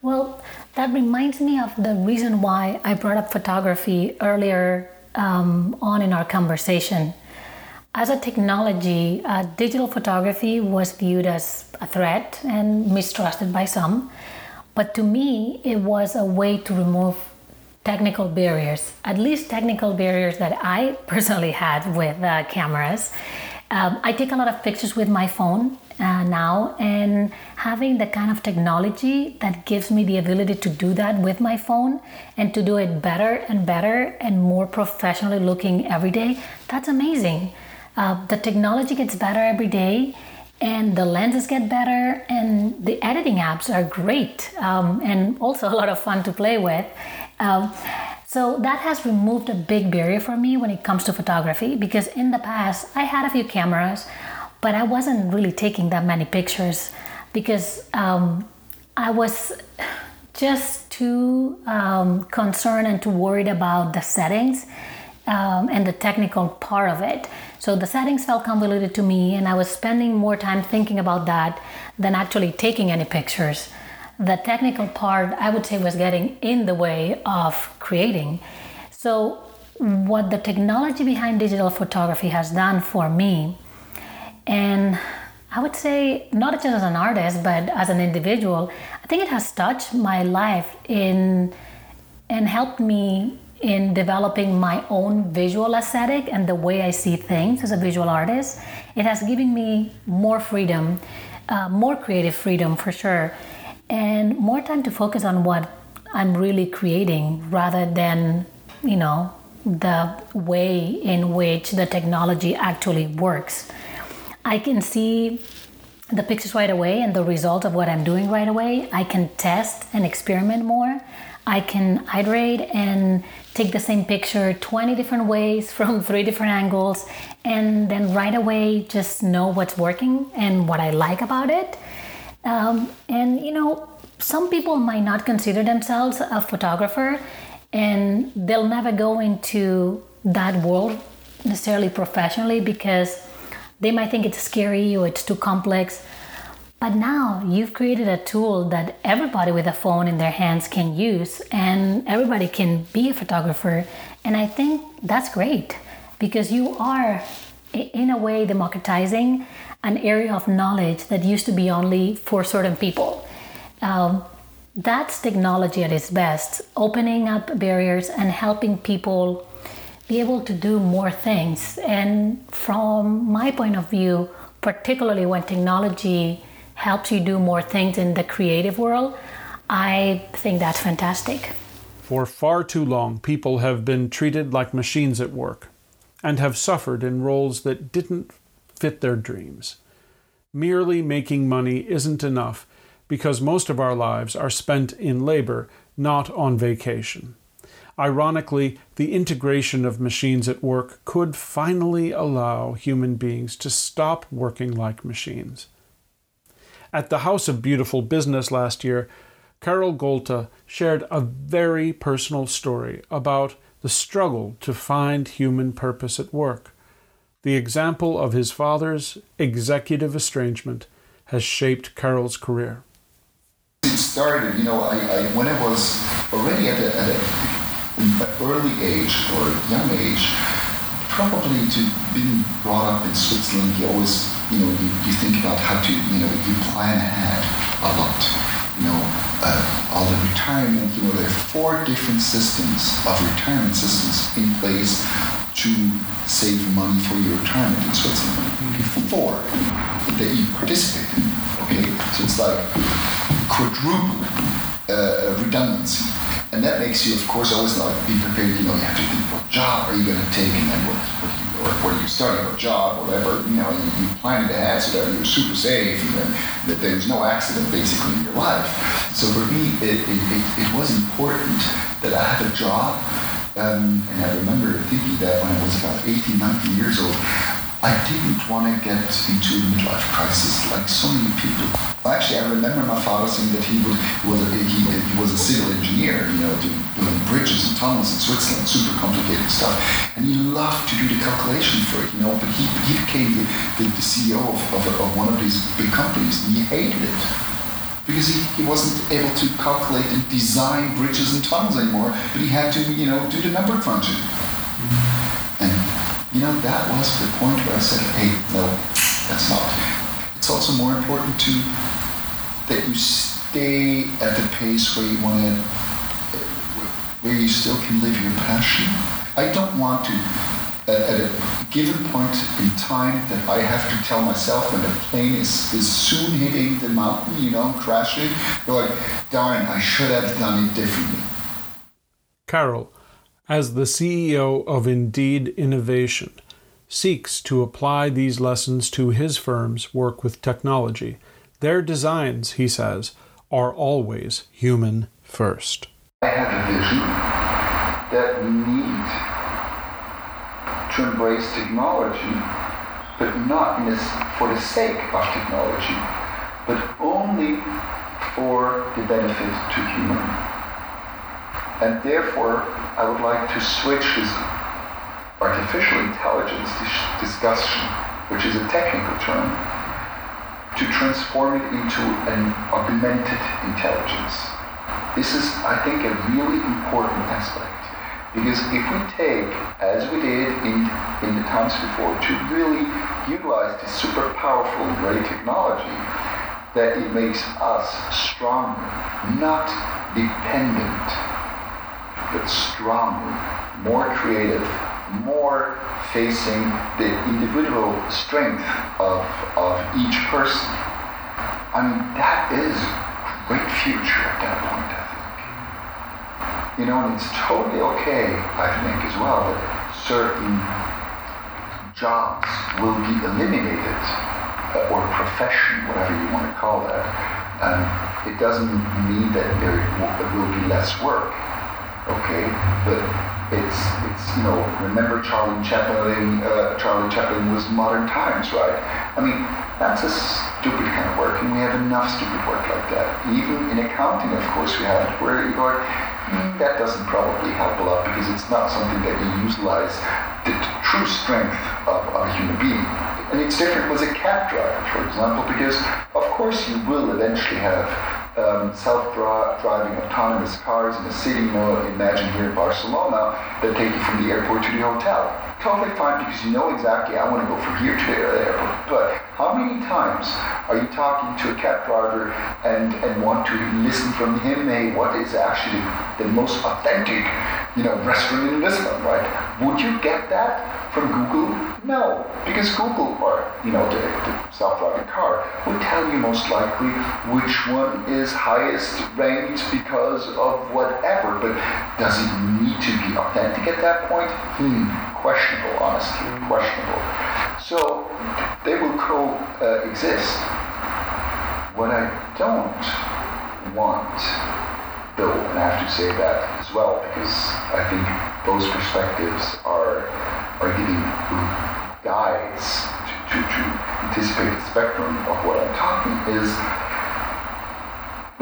Well, that reminds me of the reason why I brought up photography earlier um, on in our conversation. As a technology, uh, digital photography was viewed as a threat and mistrusted by some. But to me, it was a way to remove technical barriers, at least technical barriers that I personally had with uh, cameras. Um, I take a lot of pictures with my phone uh, now, and having the kind of technology that gives me the ability to do that with my phone and to do it better and better and more professionally looking every day, that's amazing. Uh, the technology gets better every day, and the lenses get better, and the editing apps are great um, and also a lot of fun to play with. Um, so that has removed a big barrier for me when it comes to photography because in the past I had a few cameras, but I wasn't really taking that many pictures because um, I was just too um, concerned and too worried about the settings um, and the technical part of it. So the settings felt convoluted to me, and I was spending more time thinking about that than actually taking any pictures. The technical part, I would say, was getting in the way of creating. So, what the technology behind digital photography has done for me, and I would say not just as an artist, but as an individual, I think it has touched my life in and helped me in developing my own visual aesthetic and the way I see things as a visual artist. It has given me more freedom, uh, more creative freedom for sure, and more time to focus on what I'm really creating rather than, you know, the way in which the technology actually works. I can see the pictures right away and the result of what I'm doing right away. I can test and experiment more. I can iterate and take the same picture 20 different ways from three different angles and then right away just know what's working and what I like about it. Um, and you know, some people might not consider themselves a photographer and they'll never go into that world necessarily professionally because they might think it's scary or it's too complex. But now you've created a tool that everybody with a phone in their hands can use, and everybody can be a photographer. And I think that's great because you are, in a way, democratizing an area of knowledge that used to be only for certain people. Um, that's technology at its best, opening up barriers and helping people be able to do more things. And from my point of view, particularly when technology helps you do more things in the creative world, I think that's fantastic. For far too long, people have been treated like machines at work and have suffered in roles that didn't fit their dreams. Merely making money isn't enough because most of our lives are spent in labor, not on vacation. Ironically, the integration of machines at work could finally allow human beings to stop working like machines. At the House of Beautiful Business last year, Karel Golta shared a very personal story about the struggle to find human purpose at work. The example of his father's executive estrangement has shaped Karel's career. It started, you know, I, I when I was already at, an early age or young age, probably to being brought up in Switzerland, you always you know, you, you think about how to, you know, you plan ahead a lot. You know, uh, all the retirement, you know, there are four different systems of retirement systems in place to save money for your retirement in Switzerland. Four that you participate in. Okay, so it's like quadruple uh, redundancy. And that makes you, of course, always like be prepared. You know, you have to think what job are you going to take, and then what, what or where you starting a job, whatever, you know, you, you plan it ahead so that you're super safe and then, that there's no accident basically in your life. So for me, it, it, it, it was important that I had a job. Um, and I remember thinking that when I was about 18, 19 years old, I didn't want to get into a midlife crisis like so many people. Actually, I remember my father saying that he, would, he, was, a, he, he was a civil engineer, you know, building bridges and tunnels in Switzerland, super complicated stuff. And he loved to do the calculation for it, you know, but he, he became the, the, the CEO of, of, of one of these big companies and he hated it because he, he wasn't able to calculate and design bridges and tunnels anymore, but he had to, you know, do the number crunching. You know, that was the point where I said, hey, no, that's not. It's also more important to that you stay at the pace where you want to, where you still can live your passion. I don't want to, at, a given point in time, that I have to tell myself when the plane is, is soon hitting the mountain, you know, crashing, like, darn, I should have done it differently. Karel, as the CEO of Indeed Innovation, seeks to apply these lessons to his firm's work with technology. Their designs, he says, are always human first. I have a vision that we need to embrace technology, but not for the sake of technology, but only for the benefit to human. And therefore, I would like to switch this artificial intelligence dis- discussion, which is a technical term, to transform it into an augmented intelligence. This is, I think, a really important aspect. Because if we take, as we did in, in the times before, to really utilize this super powerful and great technology, that it makes us strong, not dependent, but stronger, more creative, more facing the individual strength of, of each person. I mean, that is great future at that point, I think. You know, and it's totally okay, I think, as well, that certain jobs will be eliminated, or profession, whatever you want to call that. Um, it doesn't mean that there will be less work, okay? But it's, it's you know, remember Charlie Chaplin, uh, Charlie Chaplin was modern times, right? I mean, that's a stupid kind of work, and we have enough stupid work like that. Even in accounting, of course, we have it where you go, mm, that doesn't probably help a lot because it's not something that you utilize the true strength of, of a human being. And it's different with a cab driver, for example, because of course you will eventually have um, self-driving autonomous cars in a city, you imagine here in Barcelona, that take you from the airport to the hotel. Totally fine because you know exactly, I want to go from here to the airport. But how many times are you talking to a cab driver and, and want to listen from him, hey, what is actually the most authentic, you know, restaurant in Lisbon, right? Would you get that from Google? No, because Google or you know the, the self-driving car will tell you most likely which one is highest ranked because of whatever. But does it need to be authentic at that point? Hmm, questionable, honestly, questionable. So they will coexist. what I don't want, though, and I have to say that as well because I think those perspectives are are giving guides to, to, to anticipate the spectrum of what I'm talking is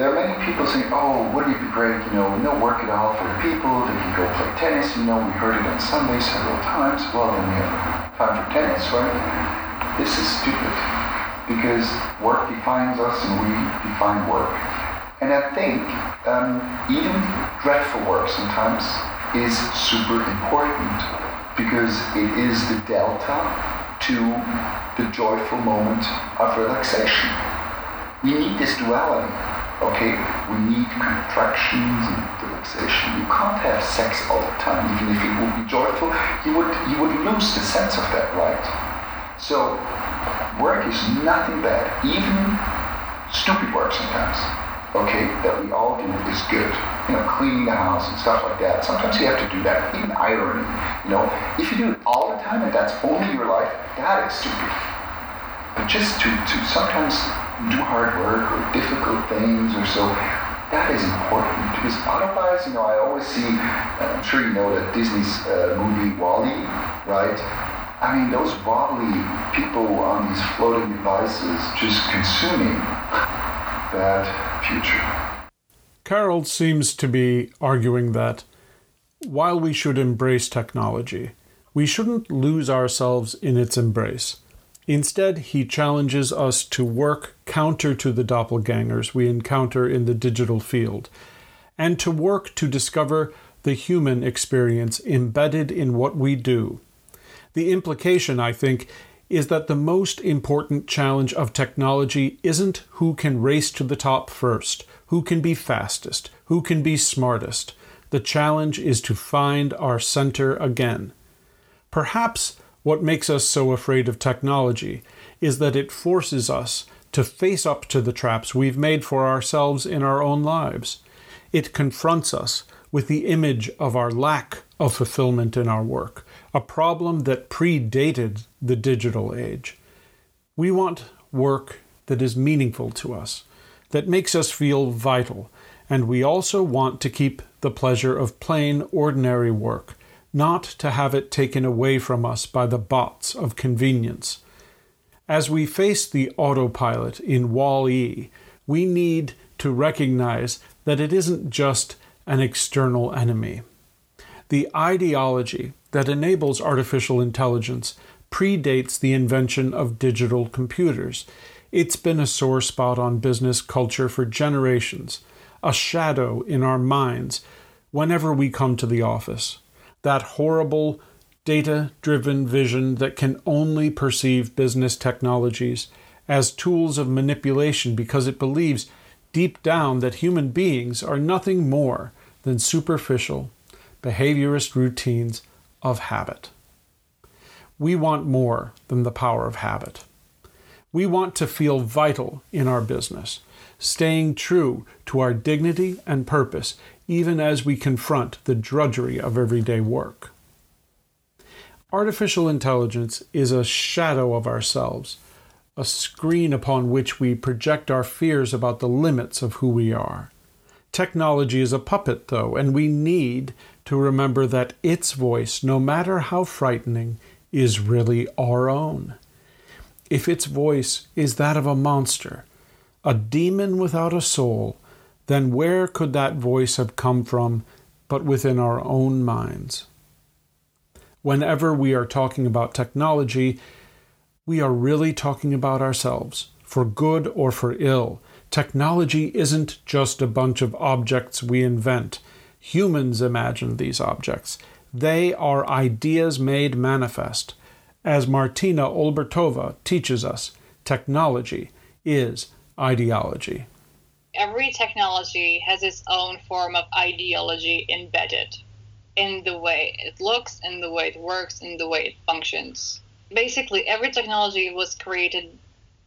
there are many people saying, oh, wouldn't it be great, you know, no work at all for the people, they can go play tennis, you know, we heard it on Sunday several times, well, then we have time for tennis, right? This is stupid, because work defines us and we define work. And I think um, even dreadful work sometimes is super important because it is the delta to the joyful moment of relaxation. We need this duality, okay? We need contractions and relaxation. You can't have sex all the time, even if it would be joyful. You would you would lose the sense of that, right? So work is nothing bad, even stupid work sometimes okay, that we all do is good. You know, cleaning the house and stuff like that. Sometimes you have to do that. Even ironing. You know, if you do it all the time and that's only your life, that is stupid. But just to, to sometimes do hard work or difficult things or so, that is important because otherwise, you know, I always see, I'm sure you know that Disney's uh, movie WALL-E, right? I mean, those wobbly people on these floating devices just consuming bad future. Karel seems to be arguing that while we should embrace technology, we shouldn't lose ourselves in its embrace. Instead, he challenges us to work counter to the doppelgangers we encounter in the digital field, and to work to discover the human experience embedded in what we do. The implication, I think, is that the most important challenge of technology isn't who can race to the top first, who can be fastest, who can be smartest. The challenge is to find our center again. Perhaps what makes us so afraid of technology is that it forces us to face up to the traps we've made for ourselves in our own lives. It confronts us with the image of our lack of fulfillment in our work, a problem that predated the digital age. We want work that is meaningful to us, that makes us feel vital, and we also want to keep the pleasure of plain, ordinary work, not to have it taken away from us by the bots of convenience. As we face the autopilot in WALL-E, we need to recognize that it isn't just an external enemy. The ideology that enables artificial intelligence predates the invention of digital computers. It's been a sore spot on business culture for generations, a shadow in our minds whenever we come to the office. That horrible, data driven vision that can only perceive business technologies as tools of manipulation because it believes deep down that human beings are nothing more than superficial, behaviorist routines of habit. We want more than the power of habit. We want to feel vital in our business, staying true to our dignity and purpose, even as we confront the drudgery of everyday work. Artificial intelligence is a shadow of ourselves, a screen upon which we project our fears about the limits of who we are. Technology is a puppet, though, and we need to remember that its voice, no matter how frightening, is really our own. If its voice is that of a monster, a demon without a soul, then where could that voice have come from but within our own minds? Whenever we are talking about technology, we are really talking about ourselves, for good or for ill, Technology isn't just a bunch of objects we invent. Humans imagine these objects. They are ideas made manifest. As Martina Olbertova teaches us, technology is ideology. Every technology has its own form of ideology embedded in the way it looks, in the way it works, in the way it functions. Basically, every technology was created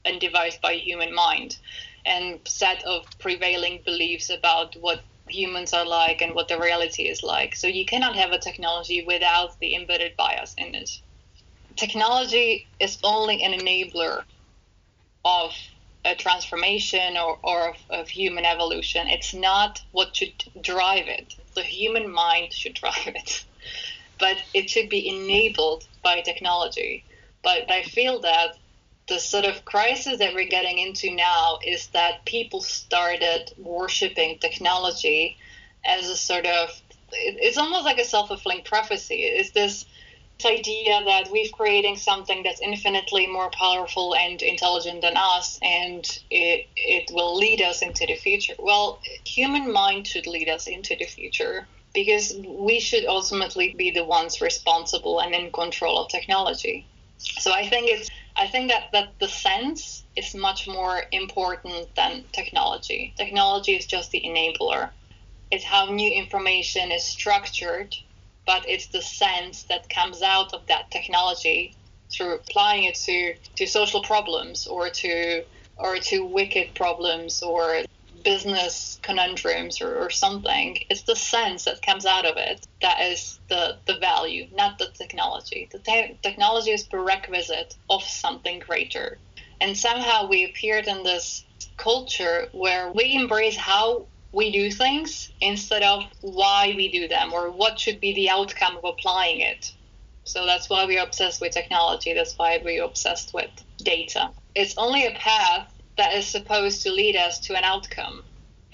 and devised by human mind and set of prevailing beliefs about what humans are like and what the reality is like. So you cannot have a technology without the embedded bias in it. Technology is only an enabler of a transformation or, or of, of human evolution. It's not what should drive it. The human mind should drive it. But it should be enabled by technology. But I feel that the sort of crisis that we're getting into now is that people started worshiping technology as a sort of it's almost like a self-fulfilling prophecy. Is this idea that we're creating something that's infinitely more powerful and intelligent than us and it, it will lead us into the future. Well human mind should lead us into the future because we should ultimately be the ones responsible and in control of technology. So i think it's I think that, that the sense is much more important than technology. Technology is just the enabler. It's how new information is structured, but it's the sense that comes out of that technology through applying it to, to social problems or to or to wicked problems or business conundrums or, or something. It's the sense that comes out of it that is the, the value, not the technology. The te- technology is prerequisite of something greater. And somehow we appeared in this culture where we embrace how we do things instead of why we do them or what should be the outcome of applying it. So that's why we're obsessed with technology. That's why we're obsessed with data. It's only a path that is supposed to lead us to an outcome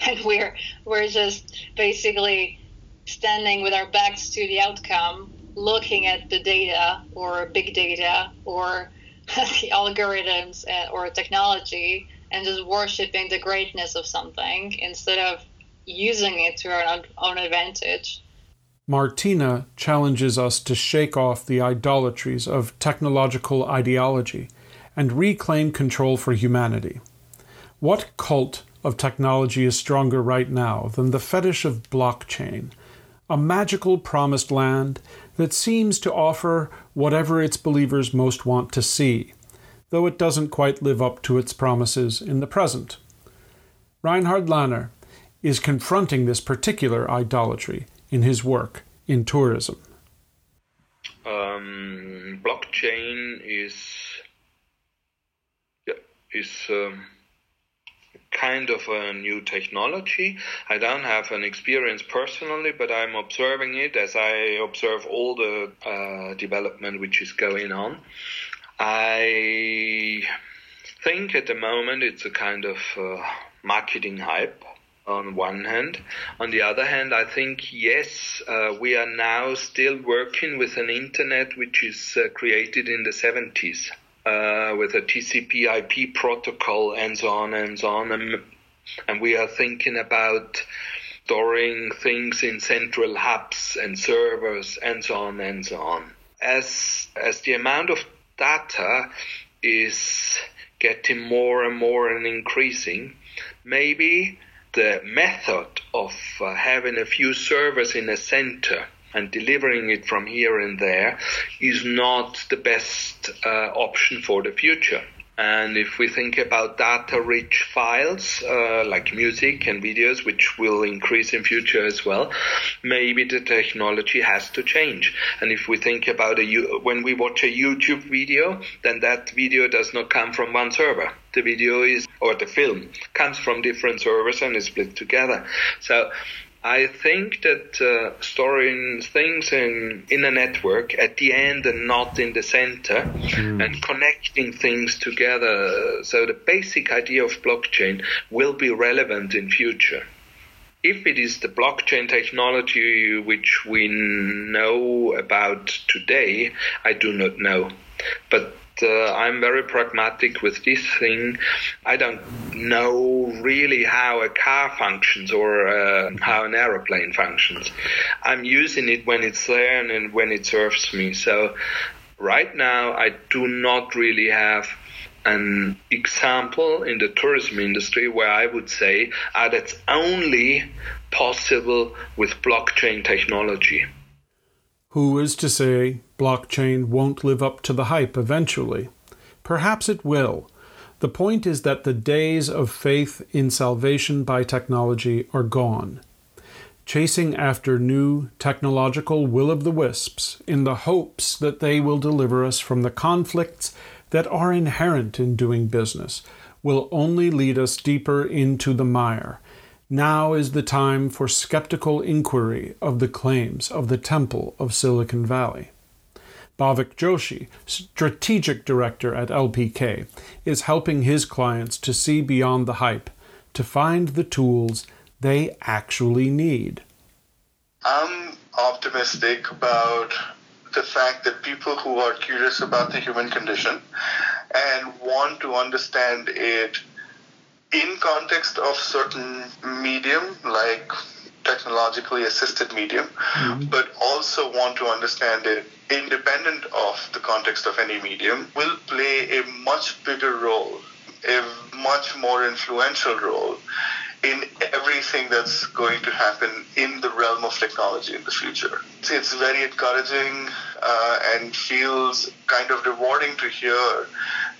and we're we're just basically standing with our backs to the outcome looking at the data or big data or the algorithms uh, or technology and just worshiping the greatness of something instead of using it to our own advantage. Martina challenges us to shake off the idolatries of technological ideology and reclaim control for humanity. What cult of technology is stronger right now than the fetish of blockchain, a magical promised land that seems to offer whatever its believers most want to see, though it doesn't quite live up to its promises in the present. Reinhard Lanner is confronting this particular idolatry in his work in tourism. Um, blockchain is yeah, is um, kind of a new technology. I don't have an experience personally, but I'm observing it as I observe all the uh, development which is going on. I think at the moment it's a kind of uh, marketing hype. on one hand. On the other hand, I think, yes, uh, we are now still working with an internet which is uh, created in the 70s uh, with a TCP IP protocol and so on and so on. And, and we are thinking about storing things in central hubs and servers and so on and so on. As, as the amount of data is getting more and more and increasing, maybe the method of uh, having a few servers in a center and delivering it from here and there is not the best uh, option for the future. And if we think about data-rich files uh, like music and videos, which will increase in future as well, maybe the technology has to change. And if we think about a when we watch a YouTube video, then that video does not come from one server. The video is or the film comes from different servers and is split together. So I think that uh, storing things in, in a network at the end and not in the center mm. and connecting things together. So the basic idea of blockchain will be relevant in future. If it is the blockchain technology which we know about today, I do not know. But uh, I'm very pragmatic with this thing. I don't know really how a car functions or uh, how an aeroplane functions. I'm using it when it's there and when it serves me. So right now, I do not really have an example in the tourism industry where I would say ah, that's only possible with blockchain technology. Who is to say blockchain won't live up to the hype eventually? Perhaps it will. The point is that the days of faith in salvation by technology are gone. Chasing after new technological will of the wisps in the hopes that they will deliver us from the conflicts that are inherent in doing business will only lead us deeper into the mire now is the time for skeptical inquiry of the claims of the Temple of Silicon Valley. Bhavik Joshi, strategic director at LPK, is helping his clients to see beyond the hype, to find the tools they actually need. I'm optimistic about the fact that people who are curious about the human condition and want to understand it in context of certain medium like technologically assisted medium, mm-hmm. but also want to understand it independent of the context of any medium, will play a much bigger role, a much more influential role in everything that's going to happen in the realm of technology in the future. It's very encouraging uh, and feels kind of rewarding to hear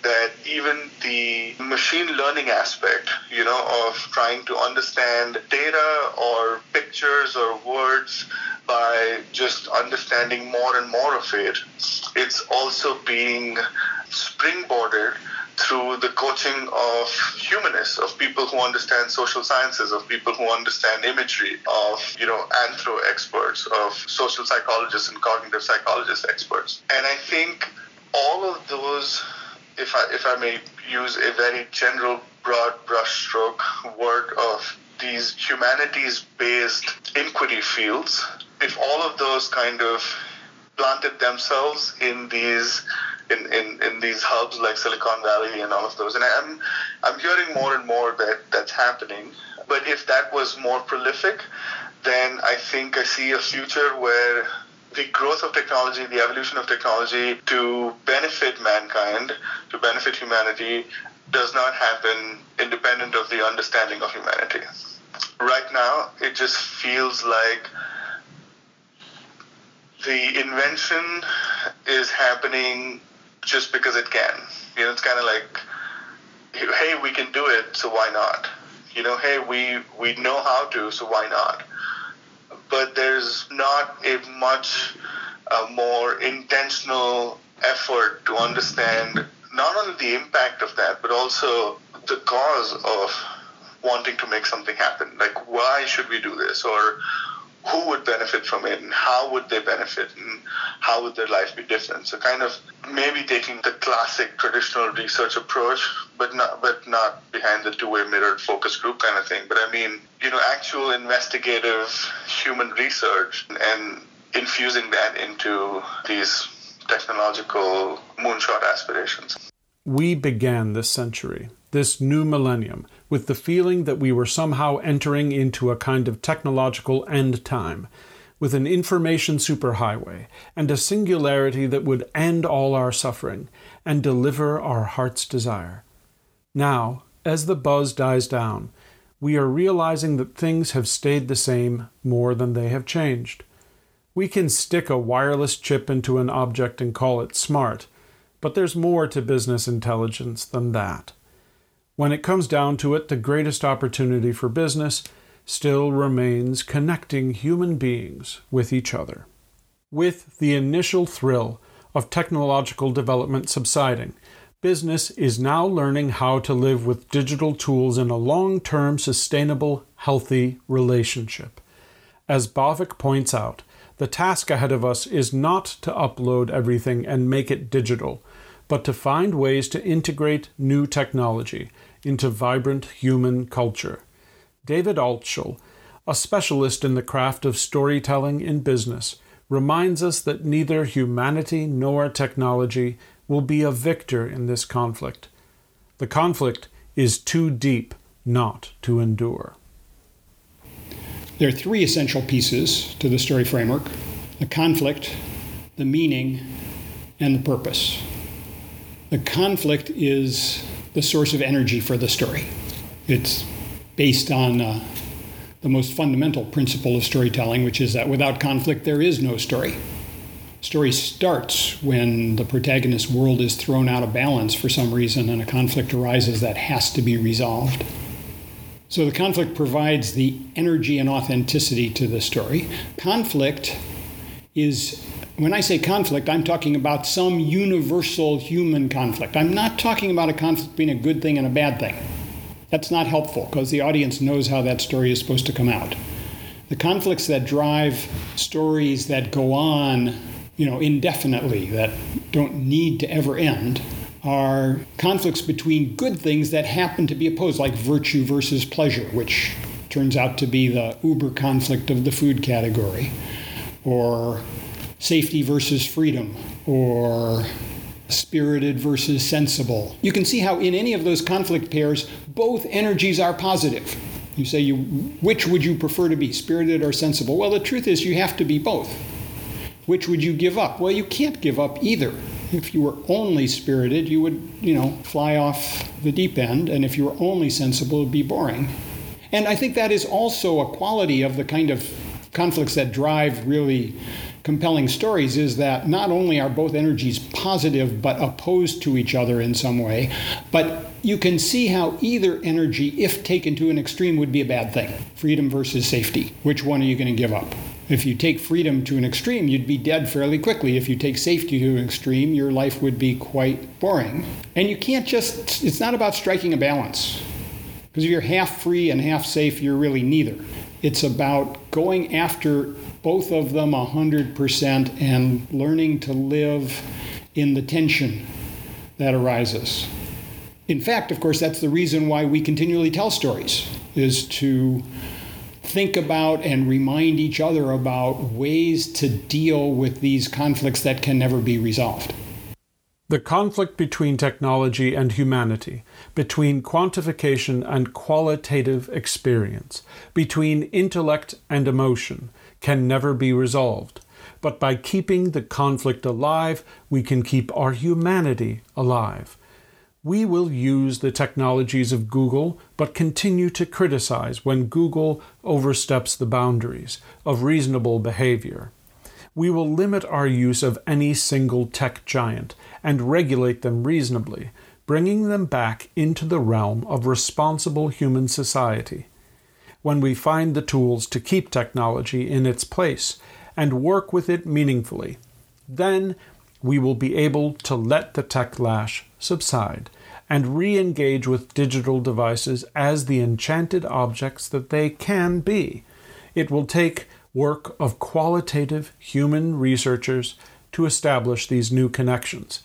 that even the machine learning aspect, you know, of trying to understand data or pictures or words by just understanding more and more of it, it's also being springboarded through the coaching of humanists, of people who understand social sciences, of people who understand imagery, of you know anthro experts, of social psychologists and cognitive psychologist experts. And I think all of those if I, if I may use a very general, broad brushstroke word of these humanities based inquiry fields, if all of those kind of planted themselves in these in, in, in these hubs like Silicon Valley and all of those. And I'm I'm hearing more and more that that's happening. But if that was more prolific, then I think I see a future where the growth of technology, the evolution of technology to benefit mankind, to benefit humanity, does not happen independent of the understanding of humanity. Right now, it just feels like the invention is happening just because it can. You know, it's kind of like, hey, we can do it, so why not? You know, hey, we we know how to, so why not? But there's not a much uh, more intentional effort to understand not only the impact of that, but also the cause of wanting to make something happen. Like, why should we do this? Or who would benefit from it and how would they benefit and how would their life be different. So kind of maybe taking the classic traditional research approach, but not but not behind the two-way mirrored focus group kind of thing. But I mean, you know, actual investigative human research and infusing that into these technological moonshot aspirations. We began this century, this new millennium, with the feeling that we were somehow entering into a kind of technological end time, with an information superhighway and a singularity that would end all our suffering and deliver our heart's desire. Now, as the buzz dies down, we are realizing that things have stayed the same more than they have changed. We can stick a wireless chip into an object and call it smart, but there's more to business intelligence than that. When it comes down to it, the greatest opportunity for business still remains connecting human beings with each other. With the initial thrill of technological development subsiding, business is now learning how to live with digital tools in a long term, sustainable, healthy relationship. As Bhavik points out, the task ahead of us is not to upload everything and make it digital, but to find ways to integrate new technology into vibrant human culture. David Altschul, a specialist in the craft of storytelling in business, reminds us that neither humanity nor technology will be a victor in this conflict. The conflict is too deep not to endure. There are three essential pieces to the story framework the conflict, the meaning, and the purpose. The conflict is the source of energy for the story. It's based on uh, the most fundamental principle of storytelling, which is that without conflict, there is no story. Story starts when the protagonist's world is thrown out of balance for some reason and a conflict arises that has to be resolved. So the conflict provides the energy and authenticity to the story. Conflict is when I say conflict, I'm talking about some universal human conflict. I'm not talking about a conflict being a good thing and a bad thing. That's not helpful because the audience knows how that story is supposed to come out. The conflicts that drive stories that go on, you know, indefinitely, that don't need to ever end, are conflicts between good things that happen to be opposed, like virtue versus pleasure, which turns out to be the uber conflict of the food category, or safety versus freedom or spirited versus sensible. You can see how in any of those conflict pairs, both energies are positive. You say, you, which would you prefer to be, spirited or sensible? Well, the truth is, you have to be both. Which would you give up? Well, you can't give up either. If you were only spirited, you would, you know, fly off the deep end, and if you were only sensible, it would be boring. And I think that is also a quality of the kind of conflicts that drive really compelling stories is that not only are both energies positive but opposed to each other in some way, but you can see how either energy, if taken to an extreme, would be a bad thing. Freedom versus safety. Which one are you going to give up? If you take freedom to an extreme, you'd be dead fairly quickly. If you take safety to an extreme, your life would be quite boring. And you can't just, it's not about striking a balance. Because if you're half free and half safe, you're really neither. It's about going after both of them 100% and learning to live in the tension that arises. In fact, of course, that's the reason why we continually tell stories, is to think about and remind each other about ways to deal with these conflicts that can never be resolved. The conflict between technology and humanity, between quantification and qualitative experience, between intellect and emotion, can never be resolved. But by keeping the conflict alive, we can keep our humanity alive. We will use the technologies of Google, but continue to criticize when Google oversteps the boundaries of reasonable behavior. We will limit our use of any single tech giant and regulate them reasonably, bringing them back into the realm of responsible human society when we find the tools to keep technology in its place and work with it meaningfully. Then we will be able to let the tech lash subside and re engage with digital devices as the enchanted objects that they can be. It will take work of qualitative human researchers to establish these new connections.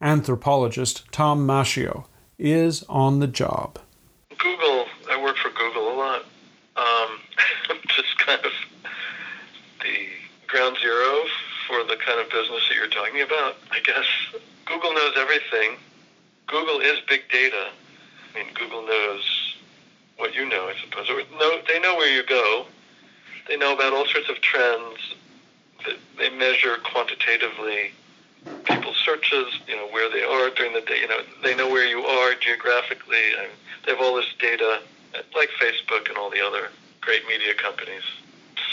Anthropologist Tom Maschio is on the job. Google, I work for Google a lot. Um, just kind of the ground zero for the kind of business that you're talking about, I guess. Google knows everything. Google is big data. I mean, Google knows what you know, I suppose. Or they know where you go. They know about all sorts of trends. They measure quantitatively people's searches, you know, where they are during the day. You know, they know where you are geographically. And they have all this data, like Facebook and all the other great media companies.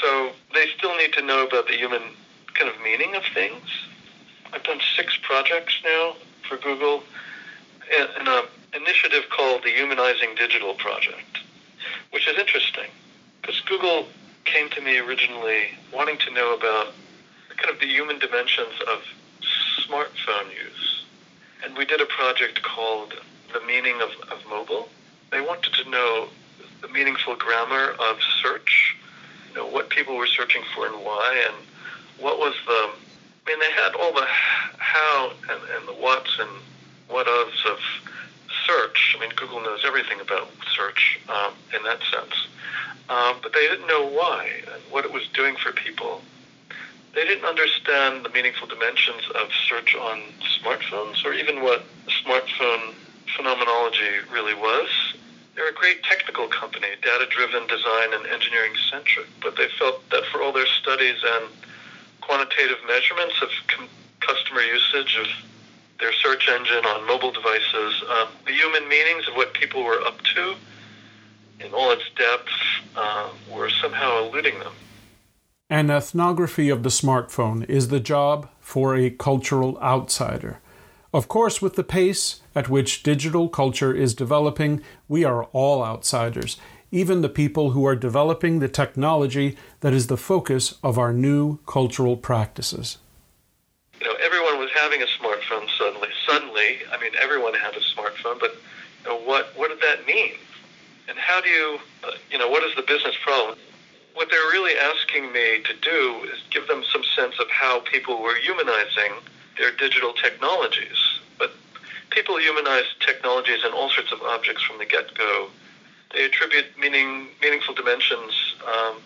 So they still need to know about the human kind of meaning of things. I've done six projects now for Google in an initiative called the Humanizing Digital Project, which is interesting because Google came to me originally wanting to know about kind of the human dimensions of smartphone use. And we did a project called The Meaning of, of Mobile. They wanted to know the meaningful grammar of search, know, what people were searching for and why, and what was the, I mean, they had all the how and, and the what's and what ofs of search. I mean, Google knows everything about search um, in that sense. Um, but they didn't know why and what it was doing for people. They didn't understand the meaningful dimensions of search on smartphones or even what smartphone phenomenology really was. They're a great technical company, data driven, design, and engineering centric, but they felt that for all their studies and quantitative measurements of com- customer usage of their search engine on mobile devices, um, the human meanings of what people were up to in all its depth uh, were somehow eluding them. An ethnography of the smartphone is the job for a cultural outsider. Of course, with the pace at which digital culture is developing, we are all outsiders, even the people who are developing the technology that is the focus of our new cultural practices. You know, everyone was having a smartphone suddenly. Suddenly, I mean, everyone had a smartphone, but you know, what what did that mean? And how do you, uh, you know, what is the business problem? What they're really asking me to do is give them some sense of how people were humanizing their digital technologies. People humanize technologies and all sorts of objects from the get-go. They attribute meaning, meaningful dimensions um,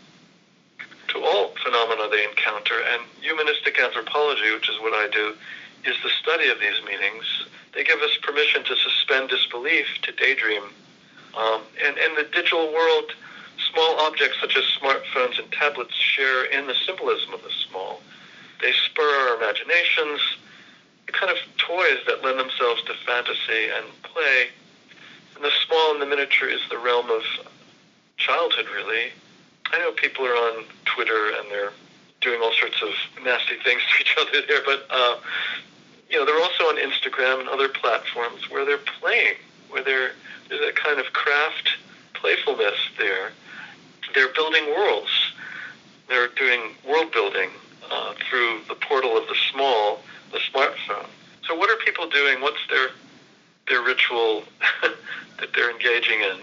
to all phenomena they encounter. And humanistic anthropology, which is what I do, is the study of these meanings. They give us permission to suspend disbelief, to daydream. Um, and in the digital world, small objects such as smartphones and tablets share in the symbolism of the small. They spur our imaginations, kind of toys that lend themselves to fantasy and play. And the small and the miniature is the realm of childhood, really. I know people are on Twitter and they're doing all sorts of nasty things to each other there, but uh, you know they're also on Instagram and other platforms where they're playing, where they're, there's a kind of craft playfulness there. They're building worlds. They're doing world building uh, through the portal of the small, the smartphone. So what are people doing? What's their their ritual that they're engaging in?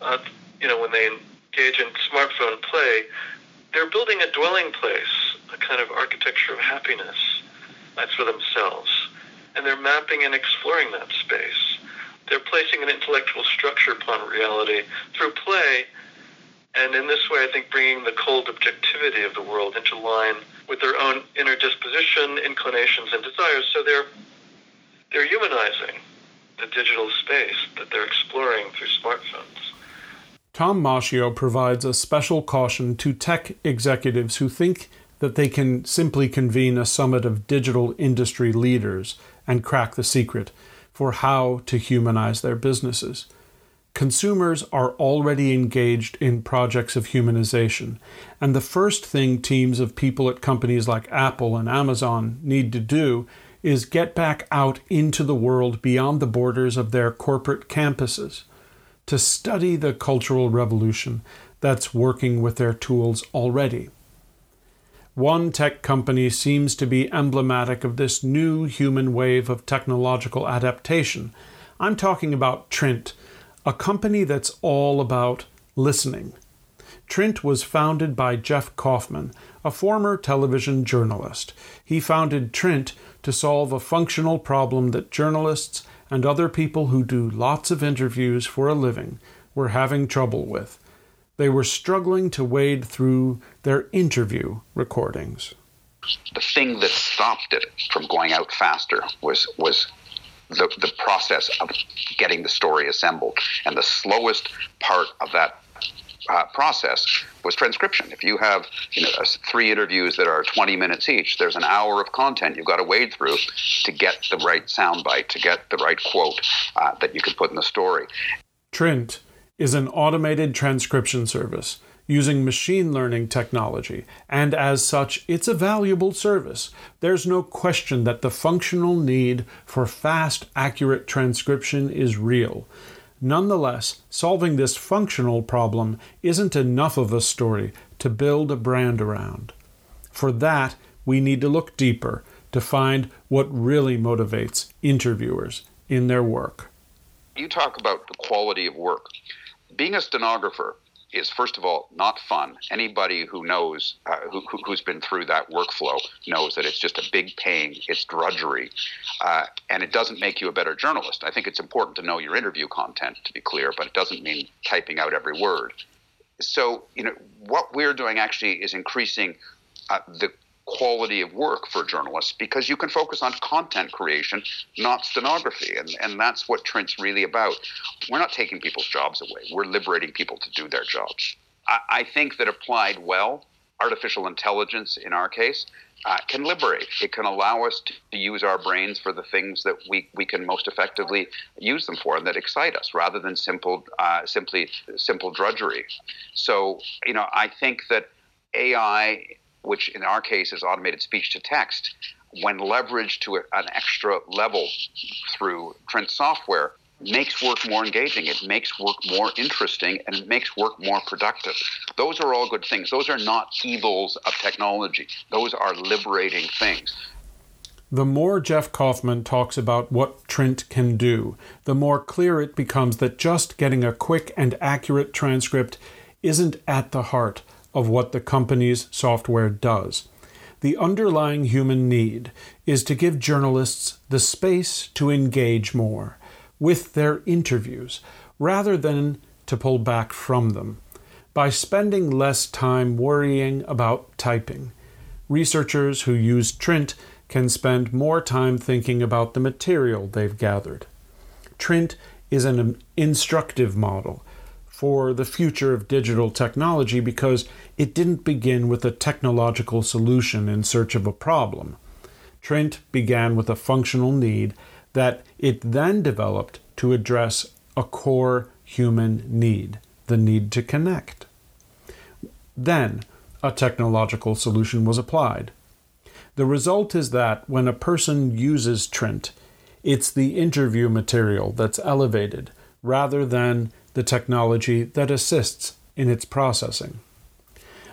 Uh, you know, when they engage in smartphone play, they're building a dwelling place, a kind of architecture of happiness. That's for themselves. And they're mapping and exploring that space. They're placing an intellectual structure upon reality through play, and in this way, I think bringing the cold objectivity of the world into line with their own inner disposition, inclinations, and desires. So they're they're humanizing the digital space that they're exploring through smartphones. Tom Maschio provides a special caution to tech executives who think that they can simply convene a summit of digital industry leaders and crack the secret for how to humanize their businesses. Consumers are already engaged in projects of humanization, and the first thing teams of people at companies like Apple and Amazon need to do is get back out into the world beyond the borders of their corporate campuses to study the cultural revolution that's working with their tools already. One tech company seems to be emblematic of this new human wave of technological adaptation. I'm talking about Trint a company that's all about listening. Trint was founded by Jeff Kofman, a former television journalist. He founded Trint to solve a functional problem that journalists and other people who do lots of interviews for a living were having trouble with. They were struggling to wade through their interview recordings. The thing that stopped it from going out faster was was the, the process of getting the story assembled. And the slowest part of that uh, process was transcription. If you have you know, three interviews that are 20 minutes each, there's an hour of content you've got to wade through to get the right soundbite, to get the right quote uh, that you can put in the story. Trint is an automated transcription service using machine learning technology, and as such, it's a valuable service. There's no question that the functional need for fast, accurate transcription is real. Nonetheless, solving this functional problem isn't enough of a story to build a brand around. For that, we need to look deeper to find what really motivates interviewers in their work. You talk about the quality of work. Being a stenographer is first of all not fun. Anybody who knows uh, who, has been through that workflow knows that it's just a big pain. It's drudgery, uh, and it doesn't make you a better journalist. I think it's important to know your interview content to be clear, but it doesn't mean typing out every word. So you know what we're doing actually is increasing uh, the quality of work for journalists because you can focus on content creation, not stenography. And, and that's what Trint's really about. We're not taking people's jobs away, we're liberating people to do their jobs. I, I think that applied well, artificial intelligence in our case, uh, can liberate. It can allow us to, to, use our brains for the things that we, we can most effectively use them for and that excite us, rather than simple uh, simply simple drudgery. So you know, I think that AI which in our case is automated speech to text, when leveraged to an extra level through Trint software, makes work more engaging, it makes work more interesting, and it makes work more productive. Those are all good things. Those are not evils of technology, those are liberating things. The more Jeff Kofman talks about what Trint can do, the more clear it becomes that just getting a quick and accurate transcript isn't at the heart of what the company's software does. The underlying human need is to give journalists the space to engage more with their interviews rather than to pull back from them. By spending less time worrying about typing, researchers who use Trint can spend more time thinking about the material they've gathered. Trint is an instructive model for the future of digital technology because it didn't begin with a technological solution in search of a problem. Trint began with a functional need that it then developed to address a core human need the need to connect. Then, a technological solution was applied. The result is that when a person uses Trint, it's the interview material that's elevated rather than the technology that assists in its processing.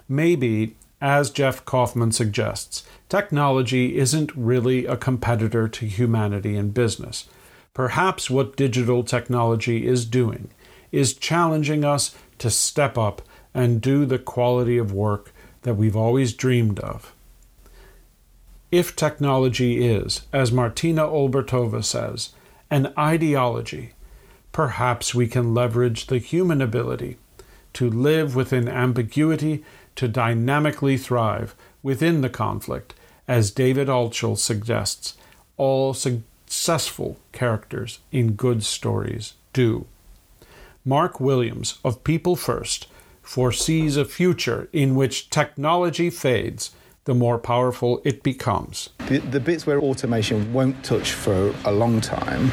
Maybe, as Jeff Kofman suggests, technology isn't really a competitor to humanity in business. Perhaps what digital technology is doing is challenging us to step up and do the quality of work that we've always dreamed of. If technology is, as Martina Olbertova says, an ideology, perhaps we can leverage the human ability to live within ambiguity, to dynamically thrive within the conflict, as David Altschul suggests all successful characters in good stories do. Mark Williams of People First foresees a future in which technology fades the more powerful it becomes. The, the bits where automation won't touch for a long time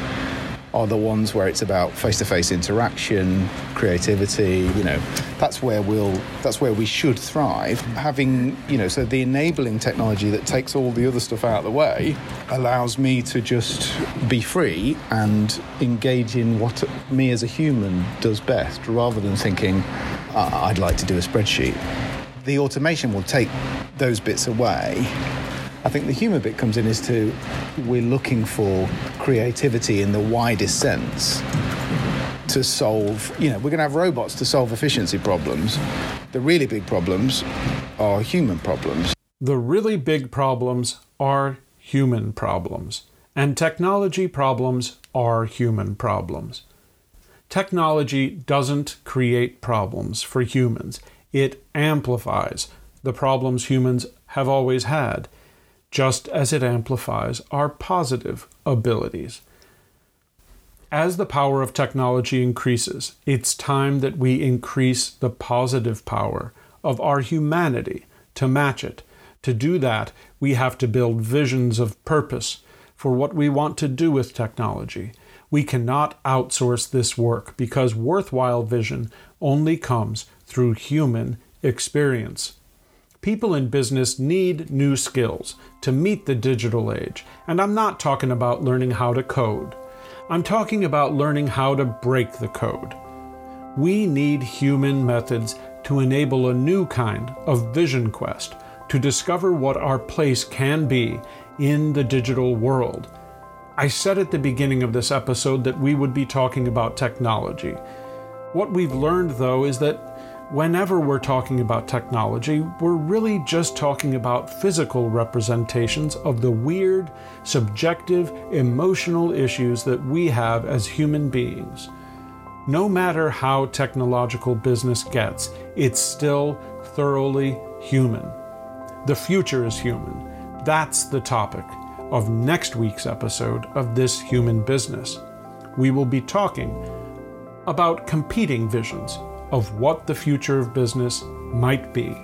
are the ones where it's about face-to-face interaction, creativity. You know, that's where we'll that's where we should thrive. Having you know, so the enabling technology that takes all the other stuff out of the way allows me to just be free and engage in what me as a human does best, rather than thinking I'd like to do a spreadsheet. The automation will take those bits away I think the humour bit comes in is to we're looking for creativity in the widest sense to solve, you know, we're going to have robots to solve efficiency problems. The really big problems are human problems. The really big problems are human problems, and technology problems are human problems. Technology doesn't create problems for humans, it amplifies the problems humans have always had, just as it amplifies our positive abilities. As the power of technology increases, it's time that we increase the positive power of our humanity to match it. To do that, we have to build visions of purpose for what we want to do with technology. We cannot outsource this work because worthwhile vision only comes through human experience. People in business need new skills to meet the digital age, and I'm not talking about learning how to code. I'm talking about learning how to break the code. We need human methods to enable a new kind of vision quest to discover what our place can be in the digital world. I said at the beginning of this episode that we would be talking about technology. What we've learned, though, is that whenever we're talking about technology, we're really just talking about physical representations of the weird, subjective, emotional issues that we have as human beings. No matter how technological business gets, it's still thoroughly human. The future is human. That's the topic of next week's episode of This Human Business. We will be talking about competing visions of what the future of business might be.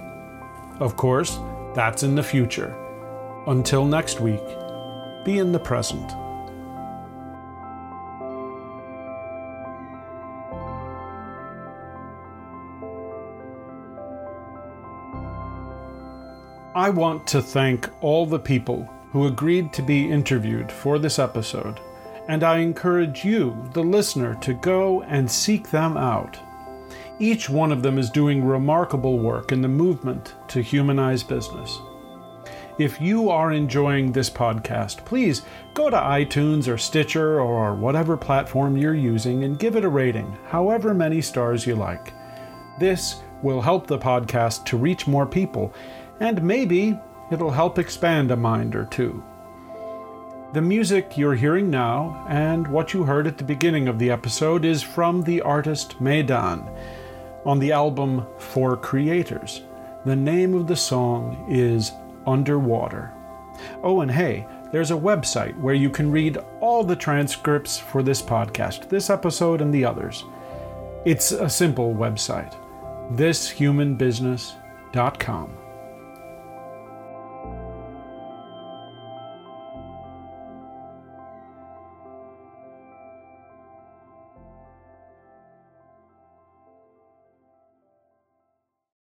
Of course, that's in the future. Until next week, be in the present. I want to thank all the people who agreed to be interviewed for this episode, and I encourage you, the listener, to go and seek them out. Each one of them is doing remarkable work in the movement to humanize business. If you are enjoying this podcast, please go to iTunes or Stitcher or whatever platform you're using and give it a rating, however many stars you like. This will help the podcast to reach more people, and maybe it'll help expand a mind or two. The music you're hearing now and what you heard at the beginning of the episode is from the artist Meydan on the album For Creators. The name of the song is Underwater. Oh, and hey, there's a website where you can read all the transcripts for this podcast, this episode, and the others. It's a simple website thishumanbusiness.com.